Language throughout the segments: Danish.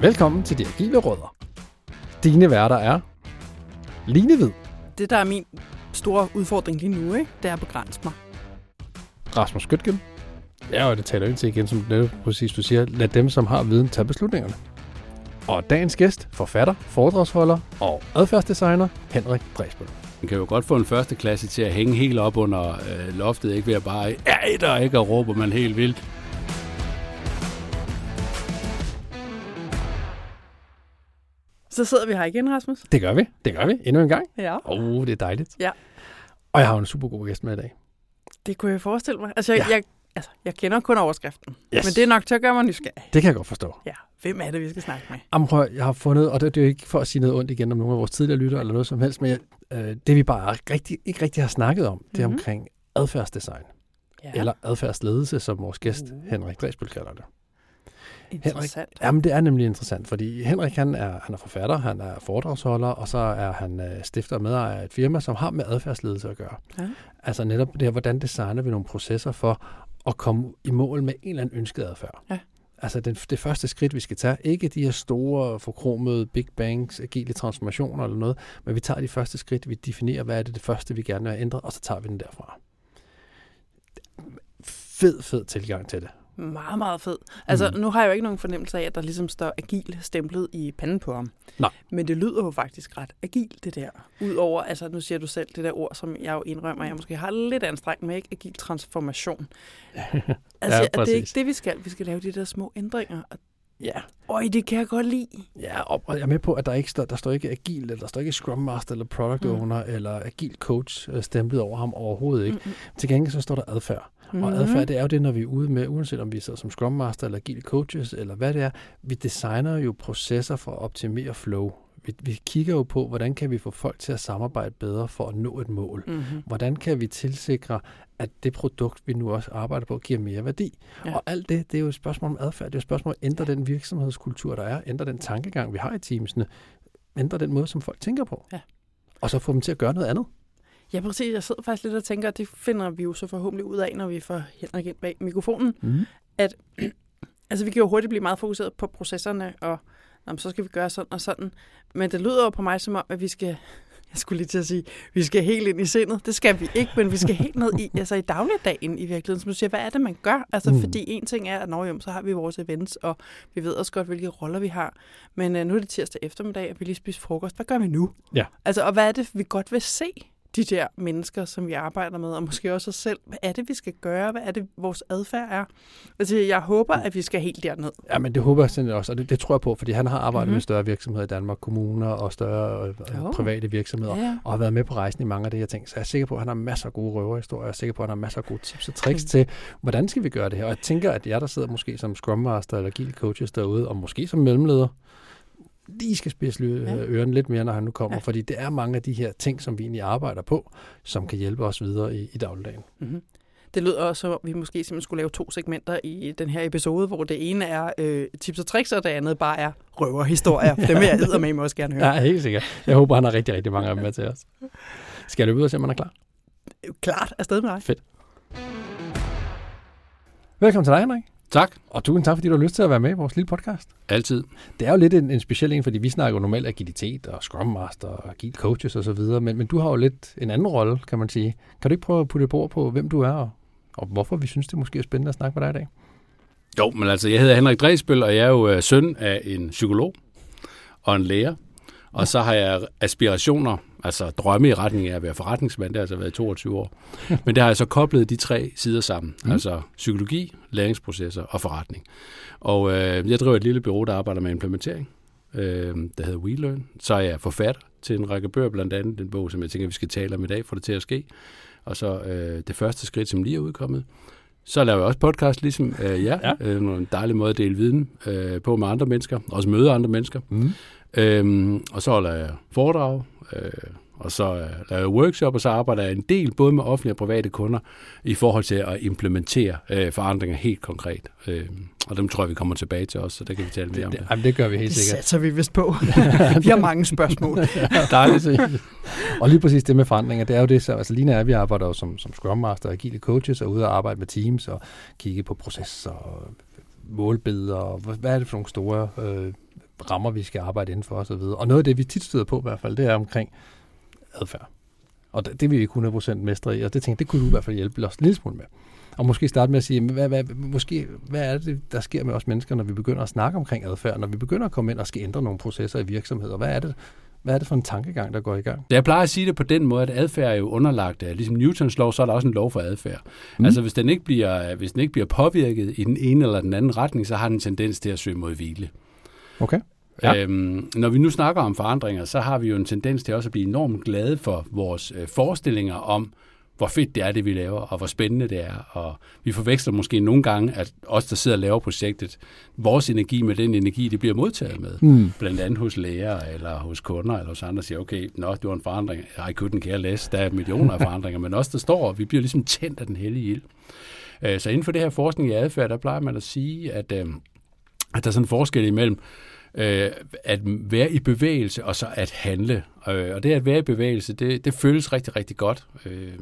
Velkommen til De Agile Rødder. Dine værter er Line Hvid, Det, der er min store udfordring lige nu, ikke? det er at begrænse mig. Rasmus Skytgen. Ja, og det taler ind til igen, som netop præcis du siger. Lad dem, som har viden, tage beslutningerne. Og dagens gæst, forfatter, foredragsholder og adfærdsdesigner, Henrik Dresbøl. Man kan jo godt få en første klasse til at hænge helt op under øh, loftet, ikke ved at bare ja, der ikke og råber man helt vildt. Så sidder vi her igen, Rasmus. Det gør vi. Det gør vi. Endnu en gang. Ja. Åh, oh, det er dejligt. Ja. Og jeg har en super god gæst med i dag. Det kunne jeg forestille mig. Altså, jeg, Ja. jeg, altså, jeg kender kun overskriften. Yes. Men det er nok til at gøre mig nysgerrig. Det kan jeg godt forstå. Ja. Hvem er det, vi skal snakke med? Jamen, prøv, jeg har fundet, og det, det er jo ikke for at sige noget ondt igen om nogle af vores tidligere lyttere eller noget som helst, men jeg, øh, det vi bare rigtig, ikke rigtig har snakket om, det er Mhm. omkring adfærdsdesign, Ja. eller adfærdsledelse, som vores gæst Uh. Henrik Dresbøl kalder det. Interessant. Jamen, det er nemlig interessant, fordi Henrik han er, han er forfatter, han er foredragsholder, og så er han øh, stifter og medejer af et firma, som har med adfærdsledelse at gøre. Ja. Altså netop det her, hvordan designer vi nogle processer for at komme i mål med en eller anden ønsket adfærd. Ja. Altså den, det første skridt, vi skal tage, ikke de her store, forkromede Big Bangs, agile transformationer eller noget, men vi tager de første skridt, vi definerer, hvad er det det første, vi gerne vil have ændret, og så tager vi den derfra. Fed, fed tilgang til det. Meget, meget fed. Altså, Mm. nu har jeg jo ikke nogen fornemmelse af, at der ligesom står agil stemplet i panden på ham. Nej. Men det lyder jo faktisk ret agil, det der. Udover, altså nu siger du selv det der ord, som jeg jo indrømmer, jeg måske har lidt anstrengt med, ikke? Agil transformation. Altså, Ja, ja, det er præcis. ikke det, vi skal. Vi skal lave de der små ændringer. Og, Ja, øj, det kan jeg godt lide. Ja, og jeg er med på, at der ikke står, der står ikke agil, eller der står ikke Scrum Master, eller Product Mm. Owner, eller agil coach øh, stemplet over ham overhovedet ikke. Mm-mm. Til gengæld så står der adfærd. Mm. Og Mhm. adfærd, det er jo det, når vi er ude med, uanset om vi sidder som Scrum Master, eller agile coaches, eller hvad det er, vi designer jo processer for at optimere flow. Vi, vi kigger jo på, hvordan kan vi få folk til at samarbejde bedre for at nå et mål. Mm-hmm. Hvordan kan vi tilsikre, at det produkt, vi nu også arbejder på, giver mere værdi? Ja. Ja. Og alt det, det er jo et spørgsmål om adfærd. Det er jo et spørgsmål om at ændre den virksomhedskultur, der er. Ændre den tankegang, vi har i teamsene. Ændre den måde, som folk tænker på. Ja. Og så få dem til at gøre noget andet. Ja, præcis. Jeg sidder faktisk lidt og tænker, at det finder vi jo så forhåbentlig ud af, når vi får Henrik ind bag mikrofonen. Mm. Altså, vi kan jo hurtigt blive meget fokuseret på processerne, og jamen, så skal vi gøre sådan og sådan. Men det lyder jo på mig som om, at vi skal, jeg skulle lige til at sige, vi skal helt ind i sindet. Det skal vi ikke, men vi skal helt ned i, altså i dagligdagen i virkeligheden. Som du siger, hvad er det, man gør? Altså, Mm. fordi en ting er, at når jo, så har vi vores events, og vi ved også godt, hvilke roller vi har. Men uh, nu er det tirsdag eftermiddag, og vi lige spist frokost. Hvad gør vi nu? Ja. Altså, og hvad er det, vi godt vil se? De der mennesker, som vi arbejder med, og måske også os selv. Hvad er det, vi skal gøre? Hvad er det, vores adfærd er? Altså, jeg håber, at vi skal helt derned. Ja, men det håber jeg simpelthen også, og det, det tror jeg på, fordi han har arbejdet mm-hmm. Mhm. med større virksomheder i Danmark, kommuner og større Jo. private virksomheder, Ja, og har været med på rejsen i mange af de her ting. Så jeg er sikker på, at han har masser af gode røverhistorier, jeg er sikker på, at han har masser af gode tips og tricks Mm. til, hvordan skal vi gøre det her. Og jeg tænker, at jer, der sidder måske som Scrum Master eller Agile Coaches derude, og måske som mellemleder, lige skal spidse Ja. ørerne lidt mere, når han nu kommer, Ja. fordi det er mange af de her ting, som vi egentlig arbejder på, som kan hjælpe os videre i, i dagligdagen. Mm-hmm. Det lyder også, om vi måske simpelthen skulle lave to segmenter i den her episode, hvor det ene er øh, tips og tricks, og det andet bare er røverhistorier. Dem vil jeg med også gerne høre. Ja, helt sikkert. Jeg håber, han har rigtig, rigtig mange af dem med til os. Skal jeg løbe ud og se, om han er klar? Klart afsted med dig. Velkommen til dig, Henrik. Tak. Og tusind tak, fordi du har lyst til at være med i vores lille podcast. Altid. Det er jo lidt en, en speciel en, fordi vi snakker jo normalt agilitet og Scrum Master og Agile Coaches og så videre, men, men du har jo lidt en anden rolle, kan man sige. Kan du ikke prøve at putte et bord på, hvem du er, og, og hvorfor vi synes, det måske er spændende at snakke med dig i dag? Jo, men altså, jeg hedder Henrik Dresbøl, og jeg er jo øh, søn af en psykolog og en lærer. Og så har jeg aspirationer, altså drømme i retning af at være forretningsmand, det har altså været i 22 år. Men det har jeg så koblet de tre sider sammen, Mm. altså psykologi, læringsprocesser og forretning. Og øh, jeg driver et lille bureau, der arbejder med implementering, øh, der hedder WeLearn. Så er jeg forfatter til en række bøger, blandt andet den bog, som jeg tænker, vi skal tale om i dag, for det til at ske. Og så øh, det første skridt, som lige er udkommet. Så laver jeg også podcast, ligesom øh. Ja. Ja. Øh, en dejlig måde at dele viden øh, på med andre mennesker, også møde andre mennesker. Mm. Øhm, og så holder jeg foredrag, øh, og så øh, laver jeg workshop, og så arbejder jeg en del både med offentlige og private kunder i forhold til at implementere øh, forandringer helt konkret. Øh, og dem tror jeg, vi kommer tilbage til også, så der kan vi tale mere om Det, det. det, jamen, det gør vi helt Det sikkert. satser vi vist på. vi har mange spørgsmål. Dejligt. Og lige præcis det med forandringer, det er jo det, så, altså Lina og jeg, vi arbejder jo som, som Scrum Master og agile coaches, og ude og arbejde med teams og kigge på processer og målbilleder, og hvad hvad er det for nogle store øh, rammer, vi skal arbejde inden for osv. Og noget af det, vi tit støder på i hvert fald, det er omkring adfærd. Og det, det er vi ikke 100% mestre i, og det tænker jeg, det kunne du i hvert fald hjælpe os en lille smule med. Og måske starte med at sige, hvad, hvad, måske, hvad er det, der sker med os mennesker, når vi begynder at snakke omkring adfærd, når vi begynder at komme ind og skal ændre nogle processer i virksomheder? Hvad er det, hvad er det for en tankegang, der går i gang? Jeg plejer at sige det på den måde, at adfærd er jo underlagt af, ligesom Newtons lov, så er der også en lov for adfærd. Mm. Altså hvis den, ikke bliver, hvis den ikke bliver påvirket i den ene eller den anden retning, så har den en tendens til at søge mod hvile. Okay. Ja. Øhm, når vi nu snakker om forandringer, så har vi jo en tendens til også at blive enormt glade for vores øh, forestillinger om, hvor fedt det er, det vi laver, og hvor spændende det er. Og vi forveksler måske nogle gange, at os, der sidder og laver projektet, vores energi med den energi, det bliver modtaget med. Mm. Blandt andet hos læger, eller hos kunder, eller hos andre, siger, okay, nå, det var en forandring. I couldn't care less. Der er millioner af forandringer, men også der står, vi bliver ligesom tændt af den hellige ild. Øh, så inden for det her forskning i adfærd, der plejer man at sige, at, øh, at der er sådan en forskel imellem, øh, at være i bevægelse og så at handle. Øh, og det at være i bevægelse, det, det føles rigtig, rigtig godt. Øh,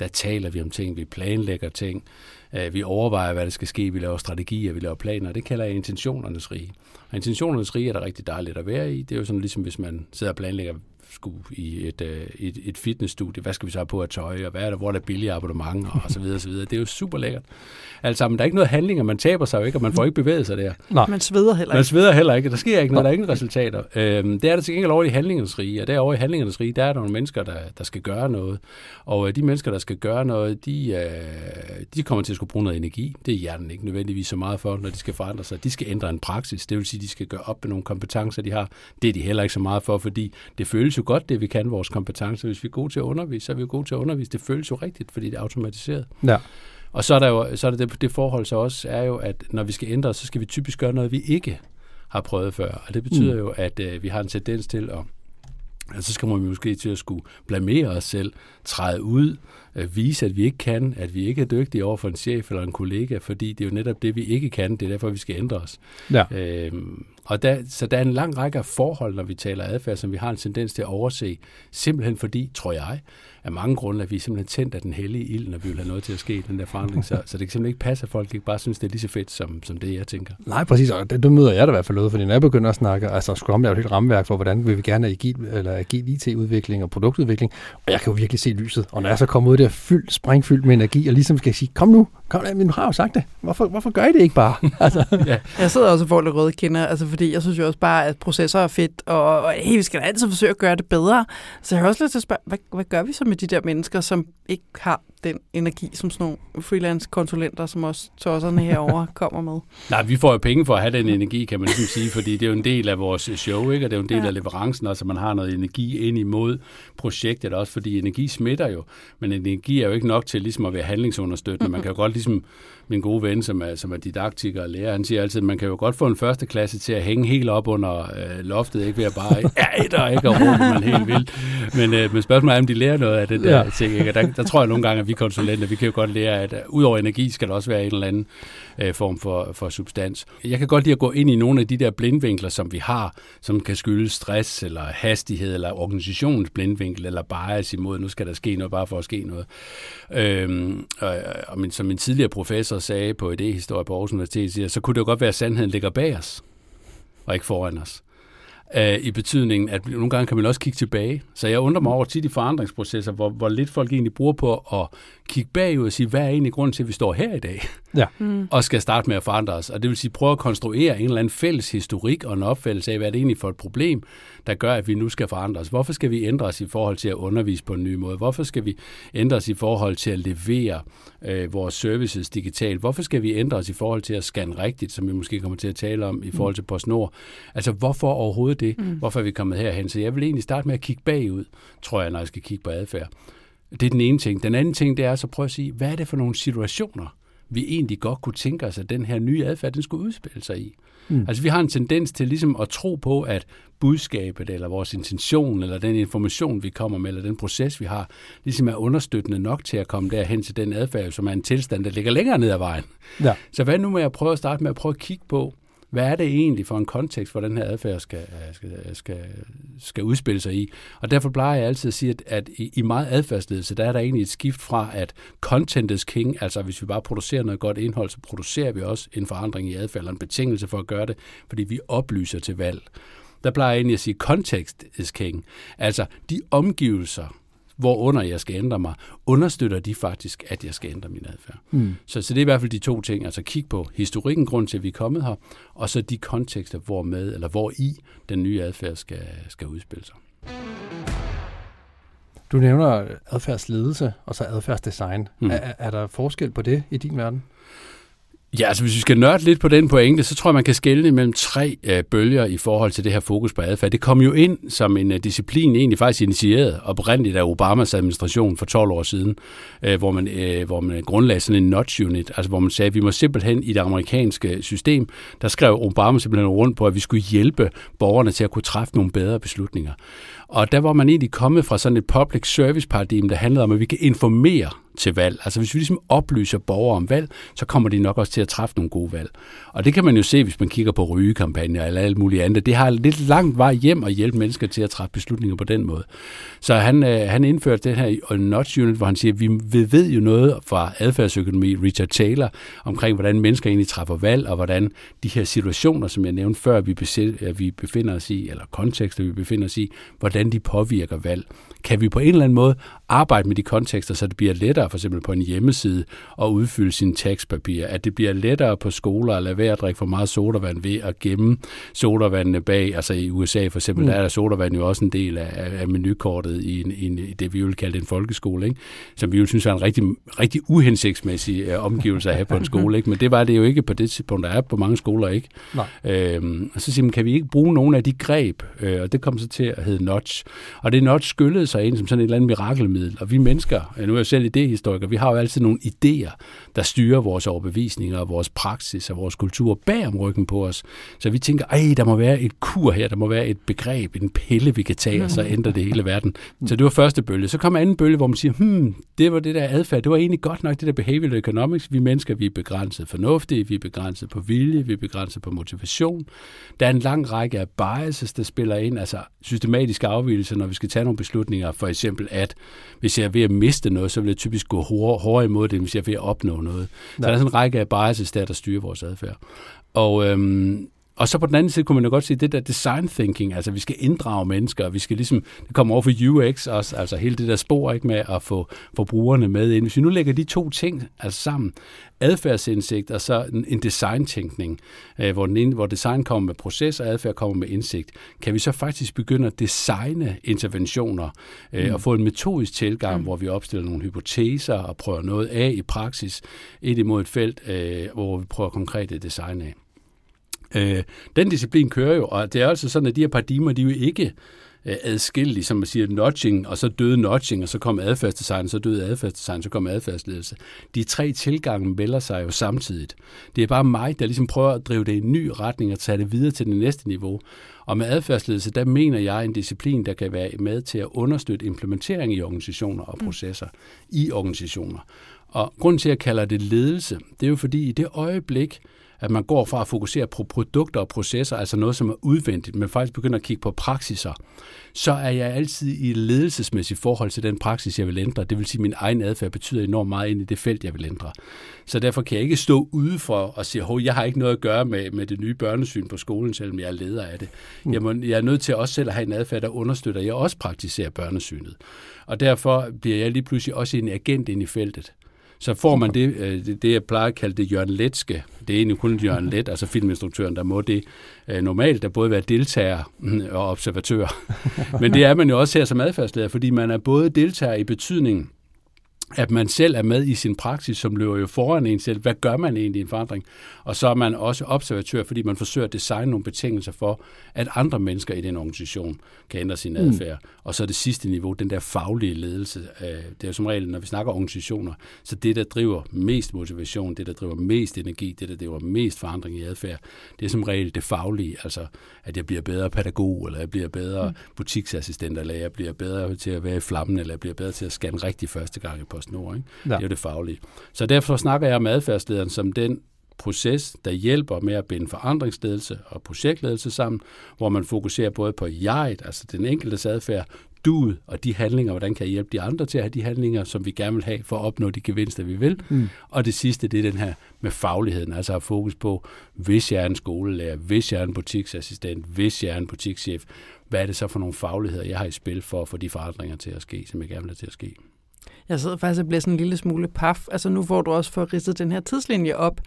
der taler vi om ting, vi planlægger ting, øh, vi overvejer, hvad der skal ske, vi laver strategier, vi laver planer. Det kalder jeg intentionernes rige. Og intentionernes rige er der rigtig dejligt at være i. Det er jo sådan ligesom, hvis man sidder og planlægger, skulle i et, øh, et, et fitnessstudie. Hvad skal vi så have på at tøj, og hvad er der, hvor er der billige abonnementer, og så videre, så videre. Det er jo super lækkert. Altså, men der er ikke noget handling, og man taber sig jo ikke, og man får ikke bevæget sig der. Nej. Man sveder heller ikke. Man sveder heller ikke. Der sker ikke noget, der er ingen resultater. Øhm, det er der til gengæld over i handlingens rige, og derovre i handlingens rige, der er der nogle mennesker, der, der skal gøre noget. Og øh, de mennesker, der skal gøre noget, de, øh, de kommer til at skulle bruge noget energi. Det er hjernen ikke nødvendigvis så meget for, når de skal forandre sig. De skal ændre en praksis. Det vil sige, de skal gøre op med nogle kompetencer, de har. Det er de heller ikke så meget for, fordi det føles jo godt, det vi kan, vores kompetencer. Hvis vi er gode til at undervise, så er vi jo gode til at undervise. Det føles jo rigtigt, fordi det er automatiseret. Ja. Og så er der jo så er der det, det forhold så også, er jo, at når vi skal ændre, så skal vi typisk gøre noget, vi ikke har prøvet før. Og det betyder mm. jo, at øh, vi har en tendens til at Altså, så skal man måske til at skulle blamere os selv, træde ud, øh, vise, at vi ikke kan, at vi ikke er dygtige over for en chef eller en kollega, fordi det er jo netop det, vi ikke kan. Det er derfor, vi skal ændre os. Ja. Øhm, og der, så der er en lang række af forhold, når vi taler adfærd, som vi har en tendens til at overse, simpelthen fordi, tror jeg, af mange grunde, at vi er simpelthen tændt af den hellige ild, når vi vil have noget til at ske, den der forandring. Så, så det kan simpelthen ikke passe, at folk ikke bare synes, det er lige så fedt, som, som det, jeg tænker. Nej, præcis, og det, det møder jeg da i hvert fald ud, fordi når jeg begynder at snakke, altså Scrum er jo et helt rammeværk for, hvordan vil vi gerne have agil, eller agil IT-udvikling og produktudvikling, og jeg kan jo virkelig se lyset. Og når jeg så kommer ud der fyldt, sprængfyldt med energi, og ligesom skal sige, kom nu, kom nu, men du har jo sagt det. Hvorfor, hvorfor gør I det ikke bare? altså. ja. Jeg sidder også og får lidt røde kinder, altså fordi jeg synes jo også bare, at processer er fedt, og, og hey, vi skal da altid forsøge at gøre det bedre. Så jeg har også lyst til at spørge, hvad, hvad gør vi så med de der mennesker, som ikke har den energi, som sådan nogle freelance-konsulenter, som også tosserne herover kommer med. Nej, vi får jo penge for at have den energi, kan man ligesom sige, fordi det er jo en del af vores show, ikke? og det er jo en del ja. af leverancen, også man har noget energi ind imod projektet også, fordi energi smitter jo, men energi er jo ikke nok til ligesom at være handlingsunderstøttende. Man kan jo godt ligesom min gode ven, som er, som er didaktiker og lærer, han siger altid, at man kan jo godt få en første klasse til at hænge helt op under øh, loftet, ikke ved at bare, ja, der ikke, og råbe man helt vildt. Men, øh, men spørgsmålet er, om de lærer noget af det der ja. ting. Ikke? Der, der, tror jeg nogle gange, at vi konsulenter, vi kan jo godt lære, at uh, udover energi skal der også være en eller anden øh, form for, for substans. Jeg kan godt lide at gå ind i nogle af de der blindvinkler, som vi har, som kan skyldes stress, eller hastighed, eller organisationens blindvinkel, eller bias imod, nu skal der ske noget, bare for at ske noget. Øhm, og, og min, som min tidligere professor sagde på idéhistorie på Aarhus Universitet, siger, så kunne det jo godt være, at sandheden ligger bag os, og ikke foran os øh, i betydningen, at nogle gange kan man også kigge tilbage. Så jeg undrer mig over tit i forandringsprocesser, hvor, hvor lidt folk egentlig bruger på at kigge bagud og sige, hvad er egentlig grunden til, at vi står her i dag? Ja. Mm. og skal starte med at forandre os. Og det vil sige, prøve at konstruere en eller anden fælles historik og en opfattelse af, hvad er det egentlig for et problem, der gør, at vi nu skal forandre os. Hvorfor skal vi ændre os i forhold til at undervise på en ny måde? Hvorfor skal vi ændre os i forhold til at levere øh, vores services digitalt? Hvorfor skal vi ændre os i forhold til at scanne rigtigt, som vi måske kommer til at tale om i forhold til PostNord? Altså, hvorfor overhovedet det? Mm. Hvorfor er vi kommet herhen? Så jeg vil egentlig starte med at kigge bagud, tror jeg, når jeg skal kigge på adfærd. Det er den ene ting. Den anden ting, det er så prøve at sige, hvad er det for nogle situationer, vi egentlig godt kunne tænke os, at den her nye adfærd, den skulle udspille sig i. Mm. Altså vi har en tendens til ligesom at tro på, at budskabet, eller vores intention, eller den information, vi kommer med, eller den proces, vi har, ligesom er understøttende nok til at komme derhen til den adfærd, som er en tilstand, der ligger længere ned ad vejen. Ja. Så hvad nu med at prøve at starte med at prøve at kigge på, hvad er det egentlig for en kontekst, hvor den her adfærd skal, øh, skal, øh, skal, skal udspille sig i? Og derfor plejer jeg altid at sige, at, at i, i meget adfærdsledelse, der er der egentlig et skift fra, at content is king, altså hvis vi bare producerer noget godt indhold, så producerer vi også en forandring i adfærd, eller en betingelse for at gøre det, fordi vi oplyser til valg. Der plejer jeg egentlig at sige, context is king. Altså de omgivelser, hvorunder jeg skal ændre mig, understøtter de faktisk, at jeg skal ændre min adfærd. Mm. Så, så det er i hvert fald de to ting. Altså kig på historikken, grund til, at vi er kommet her, og så de kontekster, hvor med, eller hvor i den nye adfærd skal, skal udspille sig. Du nævner adfærdsledelse og så adfærdsdesign. Mm. Er, er der forskel på det i din verden? Ja, altså hvis vi skal nørde lidt på den pointe, så tror jeg, man kan skelne mellem tre øh, bølger i forhold til det her fokus på adfærd. Det kom jo ind som en øh, disciplin, egentlig faktisk initieret oprindeligt af Obamas administration for 12 år siden, øh, hvor, man, øh, hvor man grundlagde sådan en notch unit, altså hvor man sagde, at vi må simpelthen i det amerikanske system, der skrev Obama simpelthen rundt på, at vi skulle hjælpe borgerne til at kunne træffe nogle bedre beslutninger. Og der var man egentlig kommet fra sådan et public service paradigme, der handlede om, at vi kan informere til valg. Altså hvis vi ligesom oplyser borgere om valg, så kommer de nok også til at træffe nogle gode valg. Og det kan man jo se, hvis man kigger på rygekampagner eller alt muligt andet. Det har lidt langt vej hjem at hjælpe mennesker til at træffe beslutninger på den måde. Så han, øh, han indførte det her notch unit, hvor han siger, at vi ved jo noget fra adfærdsøkonomi, Richard Taylor, omkring hvordan mennesker egentlig træffer valg, og hvordan de her situationer, som jeg nævnte før, vi, besæt, øh, vi befinder os i, eller kontekster, vi befinder os i, hvordan de påvirker valg. Kan vi på en eller anden måde arbejde med de kontekster, så det bliver lettere for eksempel på en hjemmeside at udfylde sine tekstpapirer, at det bliver lettere på skoler at lade være at drikke for meget sodavand ved at gemme sodavandene bag, altså i USA for eksempel, mm. der er der sodavand jo også en del af, af menukortet i, en, i, en, det, vi vil kalde en folkeskole, ikke? som vi jo synes er en rigtig, rigtig uhensigtsmæssig uh, omgivelse at have på en skole, ikke? men det var det jo ikke på det tidspunkt, der er på mange skoler ikke. Nej. Øhm, og så siger man, kan vi ikke bruge nogle af de greb, øh, og det kom så til at hedde notch, og det notch skyllede sig ind som sådan et eller andet mirakelmiddel, og vi mennesker, nu er jeg selv idehistoriker, vi har jo altid nogle idéer, der styrer vores overbevisninger, vores praksis og vores kultur bag om ryggen på os. Så vi tænker, ej, der må være et kur her, der må være et begreb, en pille, vi kan tage, og så ændre det hele verden. Så det var første bølge. Så kom anden bølge, hvor man siger, hmm, det var det der adfærd, det var egentlig godt nok det der behavioral economics. Vi mennesker, vi er begrænset fornuftige, vi er begrænset på vilje, vi er begrænset på motivation. Der er en lang række af biases, der spiller ind, altså systematiske afvielser, når vi skal tage nogle beslutninger. For eksempel, at hvis jeg er ved at miste noget, så vil jeg typisk gå hårdere imod det, hvis jeg er ved at opnå noget. Så der er sådan en række af biases der, der styrer vores adfærd. Og, øhm, og så på den anden side kunne man jo godt sige, det der design thinking, altså vi skal inddrage mennesker, og vi skal ligesom, det kommer over for UX også, altså hele det der spor ikke med at få, få brugerne med ind. Hvis vi nu lægger de to ting altså sammen, adfærdsindsigt og så en, en designtænkning, øh, hvor, den hvor design kommer med proces, og adfærd kommer med indsigt, kan vi så faktisk begynde at designe interventioner øh, mm. og få en metodisk tilgang, mm. hvor vi opstiller nogle hypoteser og prøver noget af i praksis, ind imod et felt, øh, hvor vi prøver konkrete design af. Øh, den disciplin kører jo, og det er altså sådan, at de her paradigmer, de er jo ikke øh, adskillige, som man siger, notching, og så døde notching, og så kom adfærdsdesign, så døde adfærdsdesign, så kom adfærdsledelse. De tre tilgange melder sig jo samtidigt. Det er bare mig, der ligesom prøver at drive det i en ny retning og tage det videre til det næste niveau. Og med adfærdsledelse, der mener jeg en disciplin, der kan være med til at understøtte implementering i organisationer og processer mm. i organisationer. Og grunden til, at jeg kalder det ledelse, det er jo fordi i det øjeblik, at man går fra at fokusere på produkter og processer, altså noget, som er udvendigt, men faktisk begynder at kigge på praksiser, så er jeg altid i ledelsesmæssigt forhold til den praksis, jeg vil ændre. Det vil sige, at min egen adfærd betyder enormt meget ind i det felt, jeg vil ændre. Så derfor kan jeg ikke stå ude for og sige, at jeg har ikke noget at gøre med, med det nye børnesyn på skolen, selvom jeg er leder af det. Mm. Jeg, må, jeg er nødt til også selv at have en adfærd, der understøtter, at jeg også praktiserer børnesynet. Og derfor bliver jeg lige pludselig også en agent ind i feltet så får man det, øh, det, det jeg plejer at kalde det Jørgen Letske. Det er egentlig kun Jørgen Let, altså filminstruktøren, der må det øh, normalt, der både være deltager mm, og observatør. Men det er man jo også her som adfærdsleder, fordi man er både deltager i betydningen, at man selv er med i sin praksis, som løber jo foran en selv. Hvad gør man egentlig i en forandring? Og så er man også observatør, fordi man forsøger at designe nogle betingelser for, at andre mennesker i den organisation kan ændre sin mm. adfærd. Mm. Og så det sidste niveau, den der faglige ledelse. Øh, det er jo som regel, når vi snakker organisationer, så det, der driver mest motivation, det, der driver mest energi, det, der driver mest forandring i adfærd, det er som regel det faglige. Altså, at jeg bliver bedre pædagog, eller jeg bliver bedre mm. butiksassistent, eller jeg bliver bedre til at være i flammen, eller jeg bliver bedre til at scanne rigtig første gang i PostNord. Ikke? Ja. Det er jo det faglige. Så derfor snakker jeg om adfærdslederen som den proces, der hjælper med at binde forandringsledelse og projektledelse sammen, hvor man fokuserer både på jeget, altså den enkelte adfærd, duet og de handlinger, hvordan kan jeg hjælpe de andre til at have de handlinger, som vi gerne vil have for at opnå de gevinster, vi vil. Mm. Og det sidste, det er den her med fagligheden, altså at fokus på, hvis jeg er en skolelærer, hvis jeg er en butiksassistent, hvis jeg er en butikschef, hvad er det så for nogle fagligheder, jeg har i spil for at få de forandringer til at ske, som jeg gerne vil have til at ske. Jeg sidder faktisk og bliver sådan en lille smule paf. Altså nu får du også for ridset den her tidslinje op.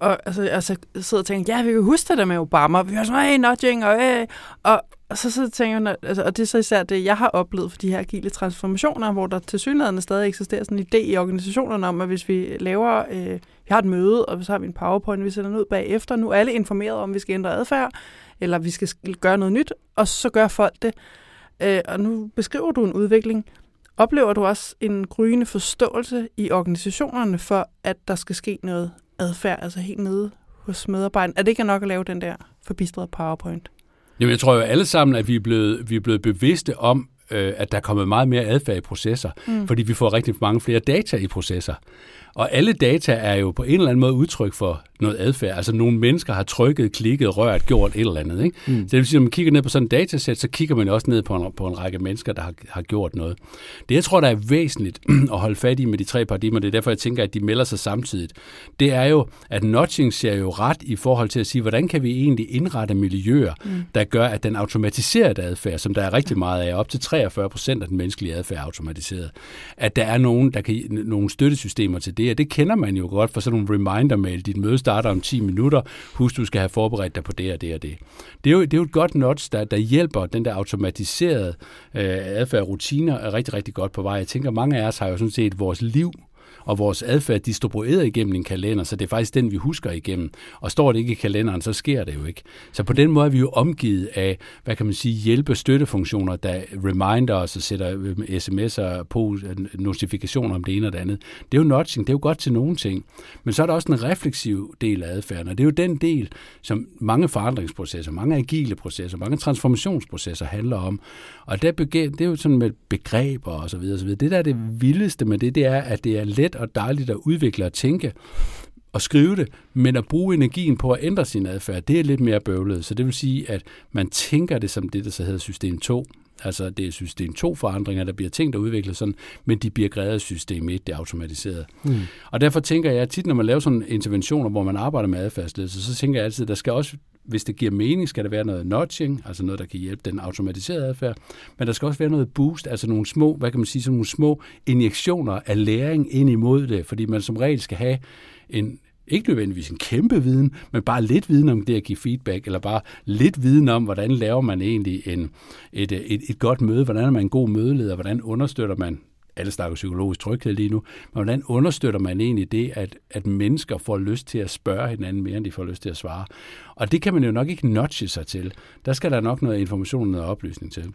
Og altså, jeg sidder og tænker, ja, vi kan huske det der med Obama. Vi har sådan, hey, nudging, og, hey. og, og så, så tænker jeg, altså, og det er så især det, jeg har oplevet for de her agile transformationer, hvor der til synligheden stadig eksisterer sådan en idé i organisationerne om, at hvis vi laver, øh, vi har et møde, og så har vi en powerpoint, vi sender den ud bagefter, nu er alle informeret om, at vi skal ændre adfærd, eller vi skal gøre noget nyt, og så gør folk det. Øh, og nu beskriver du en udvikling. Oplever du også en gryende forståelse i organisationerne for, at der skal ske noget adfærd, altså helt nede hos medarbejderne? Er det ikke nok at lave den der forbistrede PowerPoint? Jamen, jeg tror jo alle sammen, at vi er blevet, vi er blevet bevidste om, øh, at der er kommet meget mere adfærd i processer, mm. fordi vi får rigtig mange flere data i processer. Og alle data er jo på en eller anden måde udtryk for noget adfærd. Altså nogle mennesker har trykket, klikket, rørt, gjort et eller andet. Ikke? Mm. Så det vil sige, når man kigger ned på sådan en datasæt, så kigger man også ned på en, på en række mennesker, der har, har gjort noget. Det, jeg tror, der er væsentligt at holde fat i med de tre paradigmer, det er derfor, jeg tænker, at de melder sig samtidig, det er jo, at notching ser jo ret i forhold til at sige, hvordan kan vi egentlig indrette miljøer, mm. der gør, at den automatiserede adfærd, som der er rigtig meget af, op til 43 procent af den menneskelige adfærd er automatiseret, at der er nogen, der kan nogle støttesystemer til det, og det kender man jo godt for sådan nogle reminder-mail, dit møde starter om 10 minutter. Husk, du skal have forberedt dig på det og det og det. Det er jo, det er jo et godt notch, der, der hjælper den der automatiserede øh, adfærd rutiner er rigtig, rigtig godt på vej. Jeg tænker, mange af os har jo sådan set vores liv og vores adfærd distribueret igennem en kalender, så det er faktisk den, vi husker igennem. Og står det ikke i kalenderen, så sker det jo ikke. Så på den måde er vi jo omgivet af, hvad kan man sige, hjælpe støttefunktioner, der reminder os og sætter øhm, sms'er på, øh, notifikationer om det ene og det andet. Det er jo notching, det er jo godt til nogle ting. Men så er der også en refleksiv del af adfærden, og det er jo den del, som mange forandringsprocesser, mange agile processer, mange transformationsprocesser handler om. Og der det er jo sådan med begreber og så videre, så videre. Det der er det vildeste med det, det er, at det er let og dejligt at udvikle og tænke og skrive det, men at bruge energien på at ændre sin adfærd, det er lidt mere bøvlet. Så det vil sige, at man tænker det som det, der så hedder system 2. Altså det er system 2 forandringer, der bliver tænkt og udviklet sådan, men de bliver grædet system 1, det er automatiseret. Mm. Og derfor tænker jeg tit, når man laver sådan interventioner, hvor man arbejder med adfærdsledelse, så tænker jeg altid, at der skal også hvis det giver mening, skal der være noget notching, altså noget, der kan hjælpe den automatiserede adfærd, men der skal også være noget boost, altså nogle små, hvad kan man sige, sådan nogle små injektioner af læring ind imod det, fordi man som regel skal have en, ikke nødvendigvis en kæmpe viden, men bare lidt viden om det at give feedback, eller bare lidt viden om, hvordan laver man egentlig en, et, et, et godt møde, hvordan er man en god mødeleder, hvordan understøtter man alle snakker psykologisk tryghed lige nu, men hvordan understøtter man egentlig det, at, at mennesker får lyst til at spørge hinanden mere, end de får lyst til at svare? Og det kan man jo nok ikke notche sig til. Der skal der nok noget information og noget oplysning til.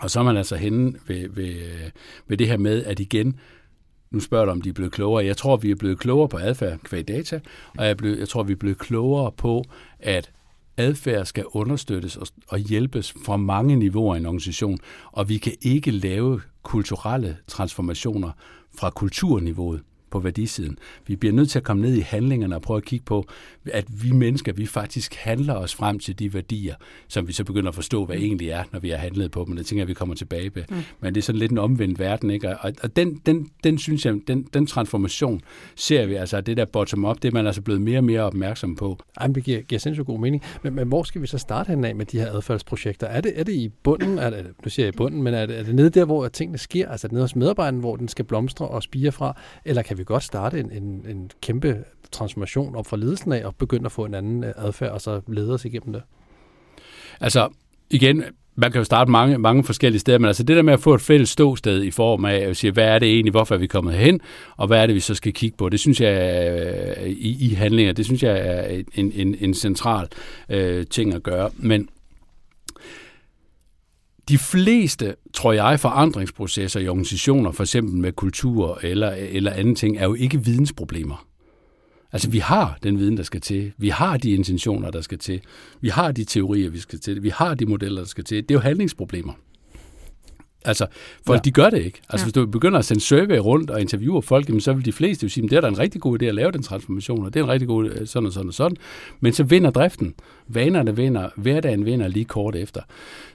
Og så er man altså henne ved, ved, ved det her med, at igen, nu spørger du, om de er blevet klogere. Jeg tror, vi er blevet klogere på adfærd kvad data, og jeg, er blevet, jeg tror, vi er blevet klogere på, at adfærd skal understøttes og hjælpes fra mange niveauer i en organisation, og vi kan ikke lave kulturelle transformationer fra kulturniveauet på værdisiden. Vi bliver nødt til at komme ned i handlingerne og prøve at kigge på, at vi mennesker, vi faktisk handler os frem til de værdier, som vi så begynder at forstå, hvad mm. egentlig er, når vi har handlet på dem. Det tænker jeg, vi kommer tilbage med. Mm. Men det er sådan lidt en omvendt verden, ikke? Og, og den, den, den, synes jeg, den, den transformation ser vi, altså det der bottom-up, det er man altså blevet mere og mere opmærksom på. Ej, det giver, giver sindssygt god mening. Men, men hvor skal vi så starte hen af med de her adfærdsprojekter? Er det, er det i bunden? Er det, nu siger jeg i bunden, men er det, er det nede der, hvor tingene sker? Altså er det nede hos medarbejderen, hvor den skal blomstre og spire fra? Eller kan vi godt starte en, en, en kæmpe transformation op fra ledelsen af og begynde at få en anden øh, adfærd, og så lede os igennem det? Altså, igen, man kan jo starte mange, mange forskellige steder, men altså det der med at få et fælles ståsted i form af at sige, hvad er det egentlig, hvorfor er vi kommet hen, og hvad er det, vi så skal kigge på, det synes jeg øh, i, i handlinger, det synes jeg er en, en, en central øh, ting at gøre. Men de fleste, tror jeg, forandringsprocesser i organisationer, for eksempel med kultur eller, eller anden ting, er jo ikke vidensproblemer. Altså, vi har den viden, der skal til. Vi har de intentioner, der skal til. Vi har de teorier, vi skal til. Vi har de modeller, der skal til. Det er jo handlingsproblemer. Altså, folk Ja. de gør det ikke. Altså, Ja. hvis du begynder at sende survey rundt og interviewe folk, jamen, så vil de fleste jo sige, at det er da en rigtig god idé at lave den transformation, og det er en rigtig god øh, sådan og sådan og sådan. Men så vinder driften. Vanerne vinder, hverdagen vinder lige kort efter.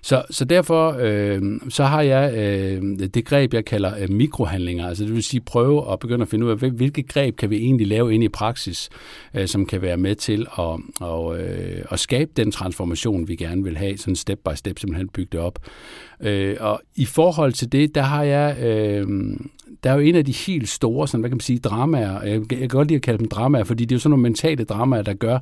Så, så derfor øh, så har jeg øh, det greb, jeg kalder øh, mikrohandlinger. Altså det vil sige prøve at begynde at finde ud af, hvil- hvilke greb kan vi egentlig lave ind i praksis, øh, som kan være med til at, og, øh, at skabe den transformation, vi gerne vil have, sådan step by step simpelthen bygge det op. Øh, og i forhold til det, der har jeg... Øh, der er jo en af de helt store, sådan, hvad kan man sige, dramaer. Jeg, jeg kan godt lide at kalde dem dramaer, fordi det er jo sådan nogle mentale dramaer, der gør,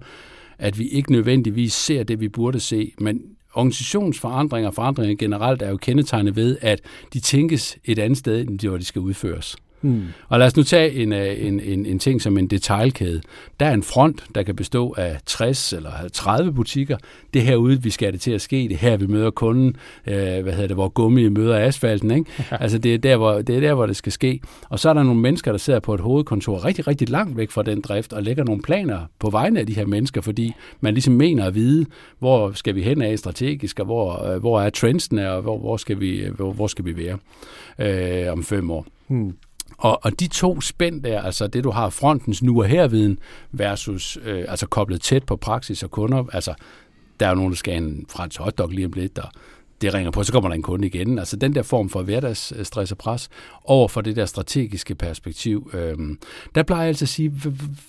at vi ikke nødvendigvis ser det, vi burde se. Men organisationsforandringer og forandringer generelt er jo kendetegnet ved, at de tænkes et andet sted, end de, hvor de skal udføres. Mm. Og lad os nu tage en, øh, en, en, en ting som en detailkæde. Der er en front, der kan bestå af 60 eller 30 butikker. Det er herude, vi skal have det til at ske. Det er her, vi møder kunden. Øh, hvad hedder det, hvor gummi møder asfalten. Ikke? altså det er, der, hvor, det er der, hvor det skal ske. Og så er der nogle mennesker, der sidder på et hovedkontor rigtig, rigtig langt væk fra den drift og lægger nogle planer på vegne af de her mennesker, fordi man ligesom mener at vide, hvor skal vi hen af strategisk, og hvor, øh, hvor er trendsene, og hvor, hvor, skal, vi, hvor, hvor skal vi være øh, om fem år. Mm. Og, og de to spænd der, altså det du har frontens nu og herviden versus øh, altså koblet tæt på praksis og kunder, altså der er jo nogen, der skal have en fransk hotdog lige om lidt, og det ringer på, så kommer der en kunde igen. Altså den der form for hverdagsstress og pres over for det der strategiske perspektiv. Øh, der plejer jeg altså at sige,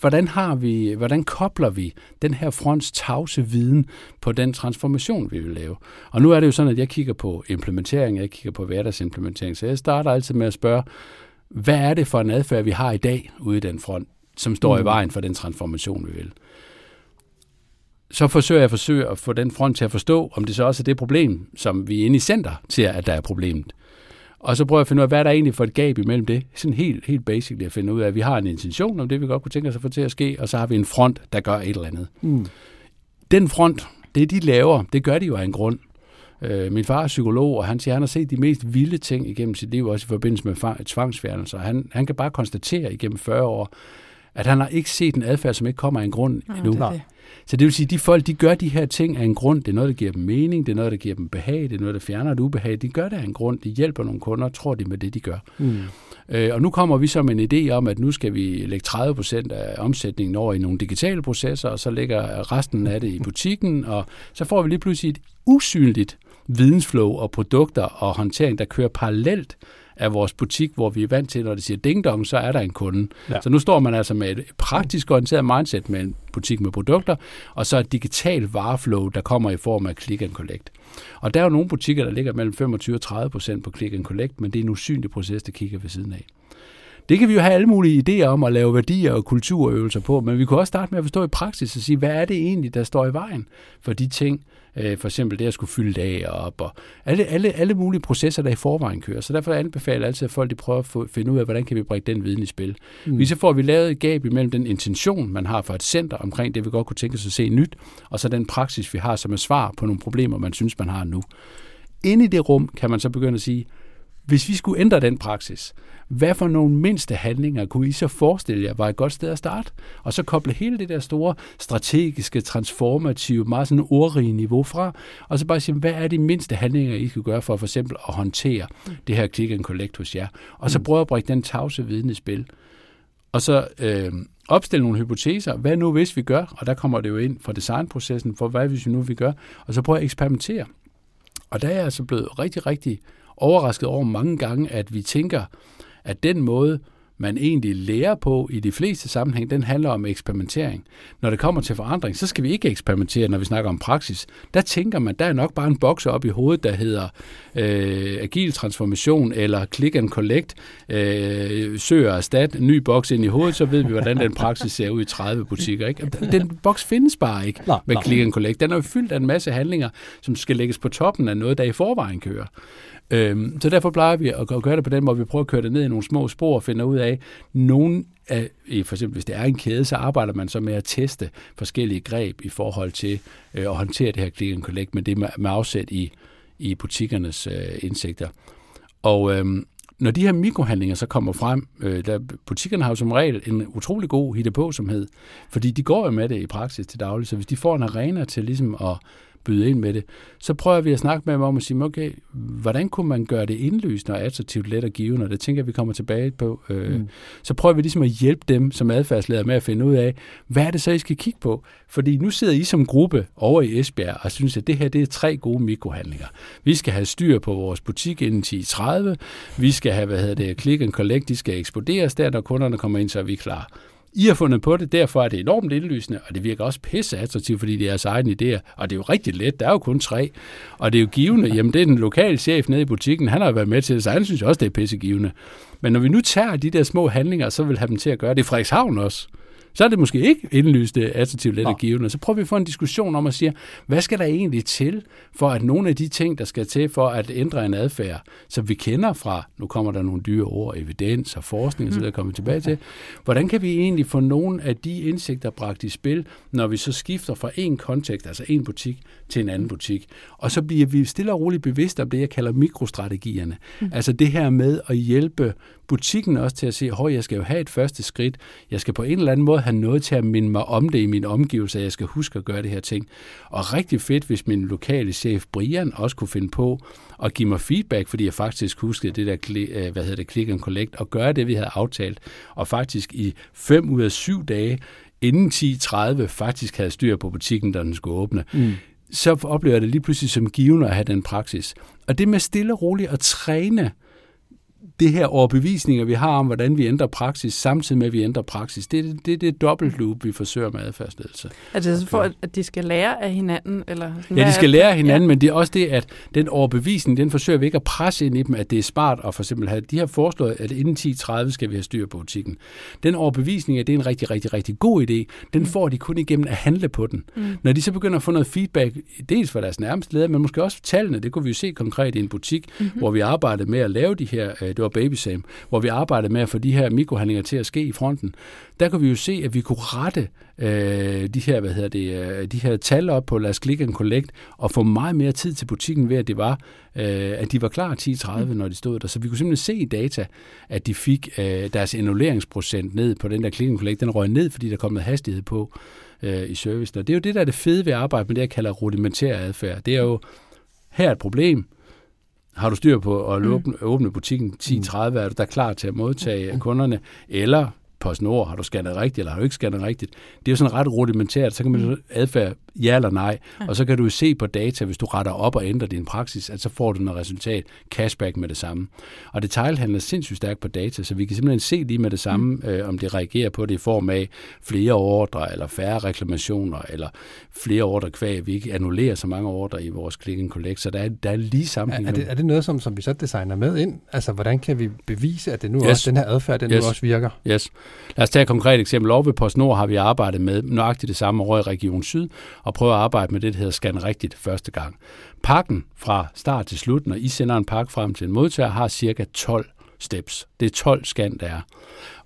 hvordan har vi, hvordan kobler vi den her fronts tavse viden på den transformation, vi vil lave? Og nu er det jo sådan, at jeg kigger på implementering, jeg kigger på hverdagsimplementering, så jeg starter altid med at spørge, hvad er det for en adfærd, vi har i dag ude i den front, som står mm. i vejen for den transformation, vi vil? Så forsøger jeg at forsøge at få den front til at forstå, om det så også er det problem, som vi inde i center til, at der er problemet. Og så prøver jeg at finde ud af, hvad er der egentlig for et gab imellem det. Sådan helt, helt basically at finde ud af, at vi har en intention om det, vi godt kunne tænke os at få til at ske, og så har vi en front, der gør et eller andet. Mm. Den front, det de laver, det gør de jo af en grund. Øh, min far er psykolog, og han siger, at han har set de mest vilde ting igennem sit liv, også i forbindelse med tvangsfjernelser. Han, han kan bare konstatere igennem 40 år, at han har ikke set en adfærd, som ikke kommer af en grund Nå, endnu. det Nej. det. Så det vil sige, at de folk, de gør de her ting af en grund. Det er noget, der giver dem mening, det er noget, der giver dem behag, det er noget, der fjerner et ubehag. De gør det af en grund. De hjælper nogle kunder, tror de med det, de gør. Mm. Øh, og nu kommer vi så med en idé om, at nu skal vi lægge 30 procent af omsætningen over i nogle digitale processer, og så lægger resten af det i butikken, og så får vi lige pludselig et usynligt vidensflow og produkter og håndtering, der kører parallelt af vores butik, hvor vi er vant til, når det siger ding dong, så er der en kunde. Ja. Så nu står man altså med et praktisk orienteret mindset med en butik med produkter, og så et digitalt vareflow, der kommer i form af click and collect. Og der er jo nogle butikker, der ligger mellem 25 og 30 procent på click and collect, men det er en usynlig proces, der kigger ved siden af. Det kan vi jo have alle mulige idéer om at lave værdier og kulturøvelser på, men vi kunne også starte med at forstå i praksis og sige, hvad er det egentlig, der står i vejen for de ting, øh, for eksempel det at skulle fylde lager op, og alle, alle, alle mulige processer, der i forvejen kører. Så derfor anbefaler jeg altid, at folk de prøver at få, finde ud af, hvordan kan vi bringe den viden i spil. Mm. Mm. Så får vi lavet et gab imellem den intention, man har for et center omkring det, vi godt kunne tænke os at se nyt, og så den praksis, vi har som er svar på nogle problemer, man synes, man har nu. Inde i det rum kan man så begynde at sige, hvis vi skulle ændre den praksis, hvad for nogle mindste handlinger kunne I så forestille jer var et godt sted at starte? Og så koble hele det der store strategiske, transformative, meget sådan ordrige niveau fra, og så bare sige, hvad er de mindste handlinger, I kan gøre for for eksempel at håndtere det her click and collect hos jer? Og så prøve at bringe den tavse viden i spil. Og så øh, opstille nogle hypoteser. Hvad nu hvis vi gør? Og der kommer det jo ind fra designprocessen, for hvad hvis vi nu vi gør? Og så prøve at eksperimentere. Og der er jeg altså blevet rigtig, rigtig overrasket over mange gange, at vi tænker, at den måde, man egentlig lærer på i de fleste sammenhæng, den handler om eksperimentering. Når det kommer til forandring, så skal vi ikke eksperimentere, når vi snakker om praksis. Der tænker man, der er nok bare en boks op i hovedet, der hedder øh, agil transformation eller click and collect, øh, søg og erstat, en ny boks ind i hovedet, så ved vi, hvordan den praksis ser ud i 30 butikker. Ikke? Den boks findes bare ikke Nej, med nej. click and collect. Den er jo fyldt af en masse handlinger, som skal lægges på toppen af noget, der i forvejen kører. Øhm, så derfor plejer vi at gøre det på den måde, vi prøver at køre det ned i nogle små spor og finde ud af, nogen af, i for eksempel hvis det er en kæde, så arbejder man så med at teste forskellige greb i forhold til øh, at håndtere det her click and collect, men det er med, med afsæt i, i butikkernes øh, indsigter. Og øhm, når de her mikrohandlinger så kommer frem, øh, der, butikkerne har jo som regel en utrolig god hitte på, som hed, fordi de går jo med det i praksis til daglig, så hvis de får en arena til ligesom at byde ind med det. Så prøver vi at snakke med dem om at sige, okay, hvordan kunne man gøre det indlysende og attraktivt, let og givende? Og det tænker jeg, vi kommer tilbage på. Øh, mm. Så prøver vi ligesom at hjælpe dem som adfærdsledere med at finde ud af, hvad er det så, I skal kigge på? Fordi nu sidder I som gruppe over i Esbjerg og synes, at det her det er tre gode mikrohandlinger. Vi skal have styr på vores butik inden 10.30. Vi skal have, hvad hedder det, click and collect, de skal eksploderes der, når kunderne kommer ind, så er vi klar. I har fundet på det, derfor er det enormt indlysende, og det virker også pisse attraktivt, fordi det er jeres egen idéer. Og det er jo rigtig let, der er jo kun tre. Og det er jo givende, jamen det er den lokale chef nede i butikken, han har været med til det, så han synes også, det er pissegivende. Men når vi nu tager de der små handlinger, så vil have dem til at gøre det. Frederikshavn også så er det måske ikke indlyste attraktivt let og givende. Så prøver vi at få en diskussion om at sige, hvad skal der egentlig til, for at nogle af de ting, der skal til for at ændre en adfærd, som vi kender fra, nu kommer der nogle dyre ord, evidens og forskning, så der kommer vi tilbage til, hvordan kan vi egentlig få nogle af de indsigter bragt i spil, når vi så skifter fra en kontekst, altså en butik, til en anden butik. Og så bliver vi stille og roligt bevidste om det, jeg kalder mikrostrategierne. Mm. Altså det her med at hjælpe butikken også til at se, at jeg skal jo have et første skridt. Jeg skal på en eller anden måde have noget til at minde mig om det i min omgivelser. Jeg skal huske at gøre det her ting. Og rigtig fedt, hvis min lokale chef Brian også kunne finde på at give mig feedback, fordi jeg faktisk huskede det der, øh, hvad hedder det, click and collect, og gøre det, vi havde aftalt. Og faktisk i fem ud af syv dage, inden 10.30, faktisk havde styr på butikken, da den skulle åbne. Mm så oplever jeg det lige pludselig som givende at have den praksis. Og det med stille og roligt at træne det her overbevisninger, vi har om, hvordan vi ændrer praksis, samtidig med, at vi ændrer praksis, det er det, det, det dobbelt loop, vi forsøger med adfærdsledelse. Er det så for, at de skal lære af hinanden? Eller ja, de skal lære af hinanden, ja. men det er også det, at den overbevisning, den forsøger vi ikke at presse ind i dem, at det er smart at for eksempel have, de har foreslået, at inden 10.30 skal vi have styr på butikken. Den overbevisning, at det er en rigtig, rigtig, rigtig god idé, den mm. får de kun igennem at handle på den. Mm. Når de så begynder at få noget feedback, dels fra deres nærmeste leder, men måske også tallene, det kunne vi jo se konkret i en butik, mm-hmm. hvor vi arbejdede med at lave de her, øh, det var Baby Sam, hvor vi arbejdede med at få de her mikrohandlinger til at ske i fronten, der kunne vi jo se, at vi kunne rette øh, de her, hvad hedder det, øh, de her tal op på Lad Click and Collect, og få meget mere tid til butikken ved, at det var, øh, at de var klar 10.30, mm. når de stod der. Så vi kunne simpelthen se i data, at de fik øh, deres annulleringsprocent ned på den der Click and Collect. Den røg ned, fordi der kom noget hastighed på øh, i servicen. Og det er jo det, der er det fede ved at arbejde med det, jeg kalder rudimentær adfærd. Det er jo, her er et problem, har du styr på at åbne, mm. åbne butikken 10.30, er du der klar til at modtage mm. kunderne, eller PostNord, har du scannet rigtigt, eller har du ikke scannet rigtigt? Det er jo sådan ret rudimentært, så kan man mm. adfærd ja eller nej, ja. og så kan du se på data, hvis du retter op og ændrer din praksis, at så får du noget resultat, cashback med det samme. Og detailhandel er sindssygt stærkt på data, så vi kan simpelthen se lige med det samme, mm. øh, om det reagerer på det i form af flere ordre, eller færre reklamationer, eller flere ordre kvæg, vi ikke annullerer så mange ordre i vores click and collect, så der er, der er lige sammenhæng. Er, er, det, er det noget, som, som vi så designer med ind? Altså, hvordan kan vi bevise, at det nu yes. også, den her adfærd, den yes. nu også virker? Yes. Lad os tage et konkret eksempel. Over ved PostNord har vi arbejdet med nøjagtigt det samme over i Region Syd, og prøve at arbejde med det, der hedder scan rigtigt første gang. Pakken fra start til slut, når I sender en pakke frem til en modtager, har cirka 12 steps. Det er 12 scan, der er.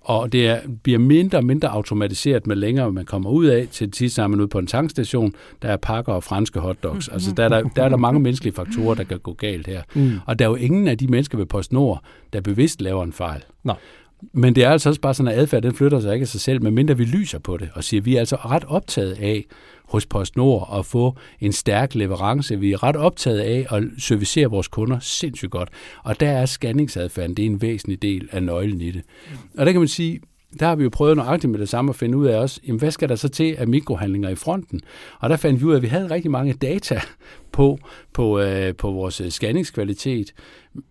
Og det er, bliver mindre og mindre automatiseret, med længere man kommer ud af. Til sidst er man ude på en tankstation, der er pakker og franske hotdogs. Altså der er der, der er der mange menneskelige faktorer, der kan gå galt her. Mm. Og der er jo ingen af de mennesker ved PostNord, der bevidst laver en fejl. Nej. Men det er altså også bare sådan, at adfærd den flytter sig ikke af sig selv, medmindre vi lyser på det og siger, at vi er altså ret optaget af hos PostNord at få en stærk leverance. Vi er ret optaget af at servicere vores kunder sindssygt godt. Og der er scanningsadfærden, det er en væsentlig del af nøglen i det. Og der kan man sige, der har vi jo prøvet nøjagtigt med det samme at finde ud af os, jamen hvad skal der så til af mikrohandlinger i fronten? Og der fandt vi ud af, at vi havde rigtig mange data på, på, øh, på vores scanningskvalitet.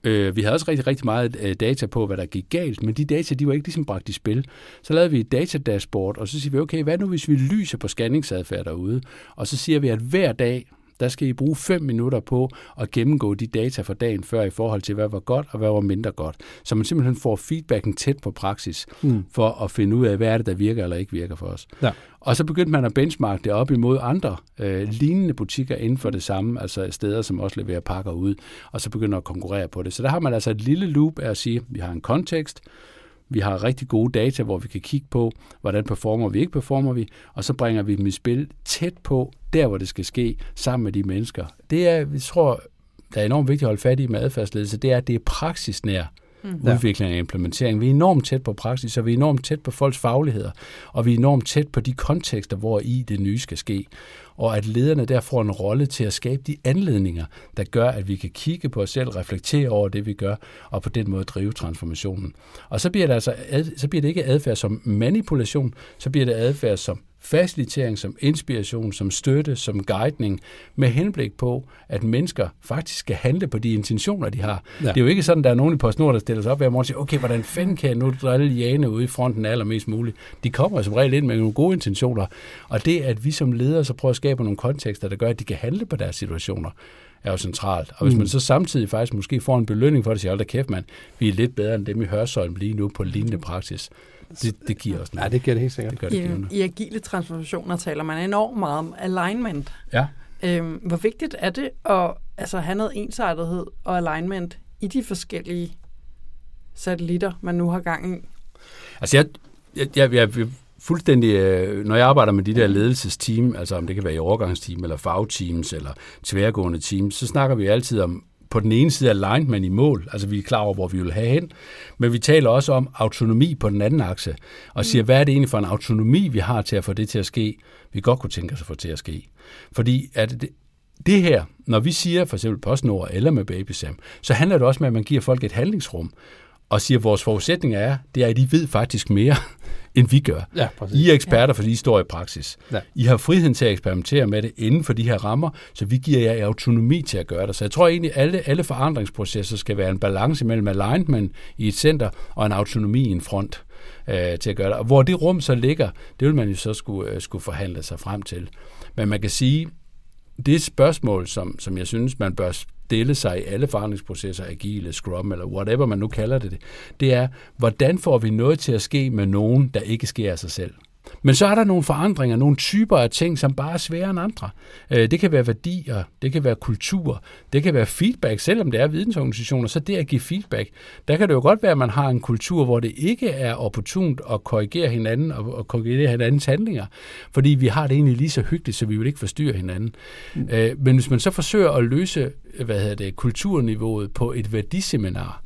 Øh, vi havde også rigtig, rigtig meget øh, data på, hvad der gik galt, men de data, de var ikke ligesom bragt i spil. Så lavede vi et datadashboard, og så siger vi, okay, hvad nu hvis vi lyser på scanningsadfærd derude? Og så siger vi, at hver dag, der skal I bruge 5 minutter på at gennemgå de data fra dagen før i forhold til, hvad var godt og hvad var mindre godt. Så man simpelthen får feedbacken tæt på praksis, mm. for at finde ud af, hvad er det, der virker eller ikke virker for os. Ja. Og så begyndte man at benchmarke det op imod andre øh, lignende butikker inden for det samme, altså steder, som også leverer pakker ud, og så begynder at konkurrere på det. Så der har man altså et lille loop af at sige, at vi har en kontekst, vi har rigtig gode data, hvor vi kan kigge på, hvordan performer vi, ikke performer vi, og så bringer vi dem i spil tæt på, der hvor det skal ske, sammen med de mennesker. Det er, vi tror, der er enormt vigtigt at holde fat i med adfærdsledelse, det er, at det er praksisnær mm. udvikling og implementering. Vi er enormt tæt på praksis, og vi er enormt tæt på folks fagligheder, og vi er enormt tæt på de kontekster, hvor i det nye skal ske. Og at lederne der får en rolle til at skabe de anledninger, der gør, at vi kan kigge på os selv, reflektere over det, vi gør, og på den måde drive transformationen. Og så bliver det, altså, så bliver det ikke adfærd som manipulation, så bliver det adfærd som facilitering, som inspiration, som støtte, som guidning, med henblik på, at mennesker faktisk skal handle på de intentioner, de har. Ja. Det er jo ikke sådan, at der er nogen i PostNord, der stiller sig op hver morgen og siger, okay, hvordan fanden kan jeg nu drille Jane ude i fronten allermest muligt? De kommer som regel ind med nogle gode intentioner, og det, at vi som ledere så prøver at skabe nogle kontekster, der gør, at de kan handle på deres situationer, er jo centralt. Og hvis mm. man så samtidig faktisk måske får en belønning for det, siger, hold da kæft mand, vi er lidt bedre end dem i Hørsholm lige nu på lignende praksis det, det giver også noget. Ja, det giver det helt sikkert. Det gør det I, I agile transformationer taler man enormt meget om alignment. Ja. Øhm, hvor vigtigt er det at altså, have noget ensartethed og alignment i de forskellige satellitter, man nu har gang i? Altså, jeg, jeg, jeg, jeg fuldstændig, øh, når jeg arbejder med de der ledelsesteam, altså om det kan være i overgangsteam, eller fagteams, eller tværgående teams, så snakker vi altid om på den ene side alignment i mål, altså vi er klar over, hvor vi vil have hen, men vi taler også om autonomi på den anden akse, og siger, hvad er det egentlig for en autonomi, vi har til at få det til at ske, vi godt kunne tænke os at få til at ske. Fordi at det, det her, når vi siger for eksempel PostNord eller med BabySam, så handler det også med, at man giver folk et handlingsrum, og siger, at vores forudsætning er, det er, at de ved faktisk mere, end vi gør. Ja, I er eksperter, fordi I står i praksis. Ja. I har friheden til at eksperimentere med det inden for de her rammer, så vi giver jer autonomi til at gøre det. Så jeg tror egentlig, at alle, alle forandringsprocesser skal være en balance mellem alignment i et center og en autonomi i en front øh, til at gøre det. Og hvor det rum så ligger, det vil man jo så skulle, øh, skulle forhandle sig frem til. Men man kan sige, det spørgsmål, som, som jeg synes, man bør stille sig i alle forandringsprocesser, agile, scrum eller whatever man nu kalder det, det er, hvordan får vi noget til at ske med nogen, der ikke sker af sig selv? Men så er der nogle forandringer, nogle typer af ting, som bare er sværere end andre. Øh, det kan være værdier, det kan være kultur, det kan være feedback, selvom det er vidensorganisationer, så det at give feedback, der kan det jo godt være, at man har en kultur, hvor det ikke er opportunt at korrigere hinanden og korrigere hinandens handlinger, fordi vi har det egentlig lige så hyggeligt, så vi vil ikke forstyrre hinanden. Mm. Øh, men hvis man så forsøger at løse hvad hedder det, kulturniveauet på et værdiseminar,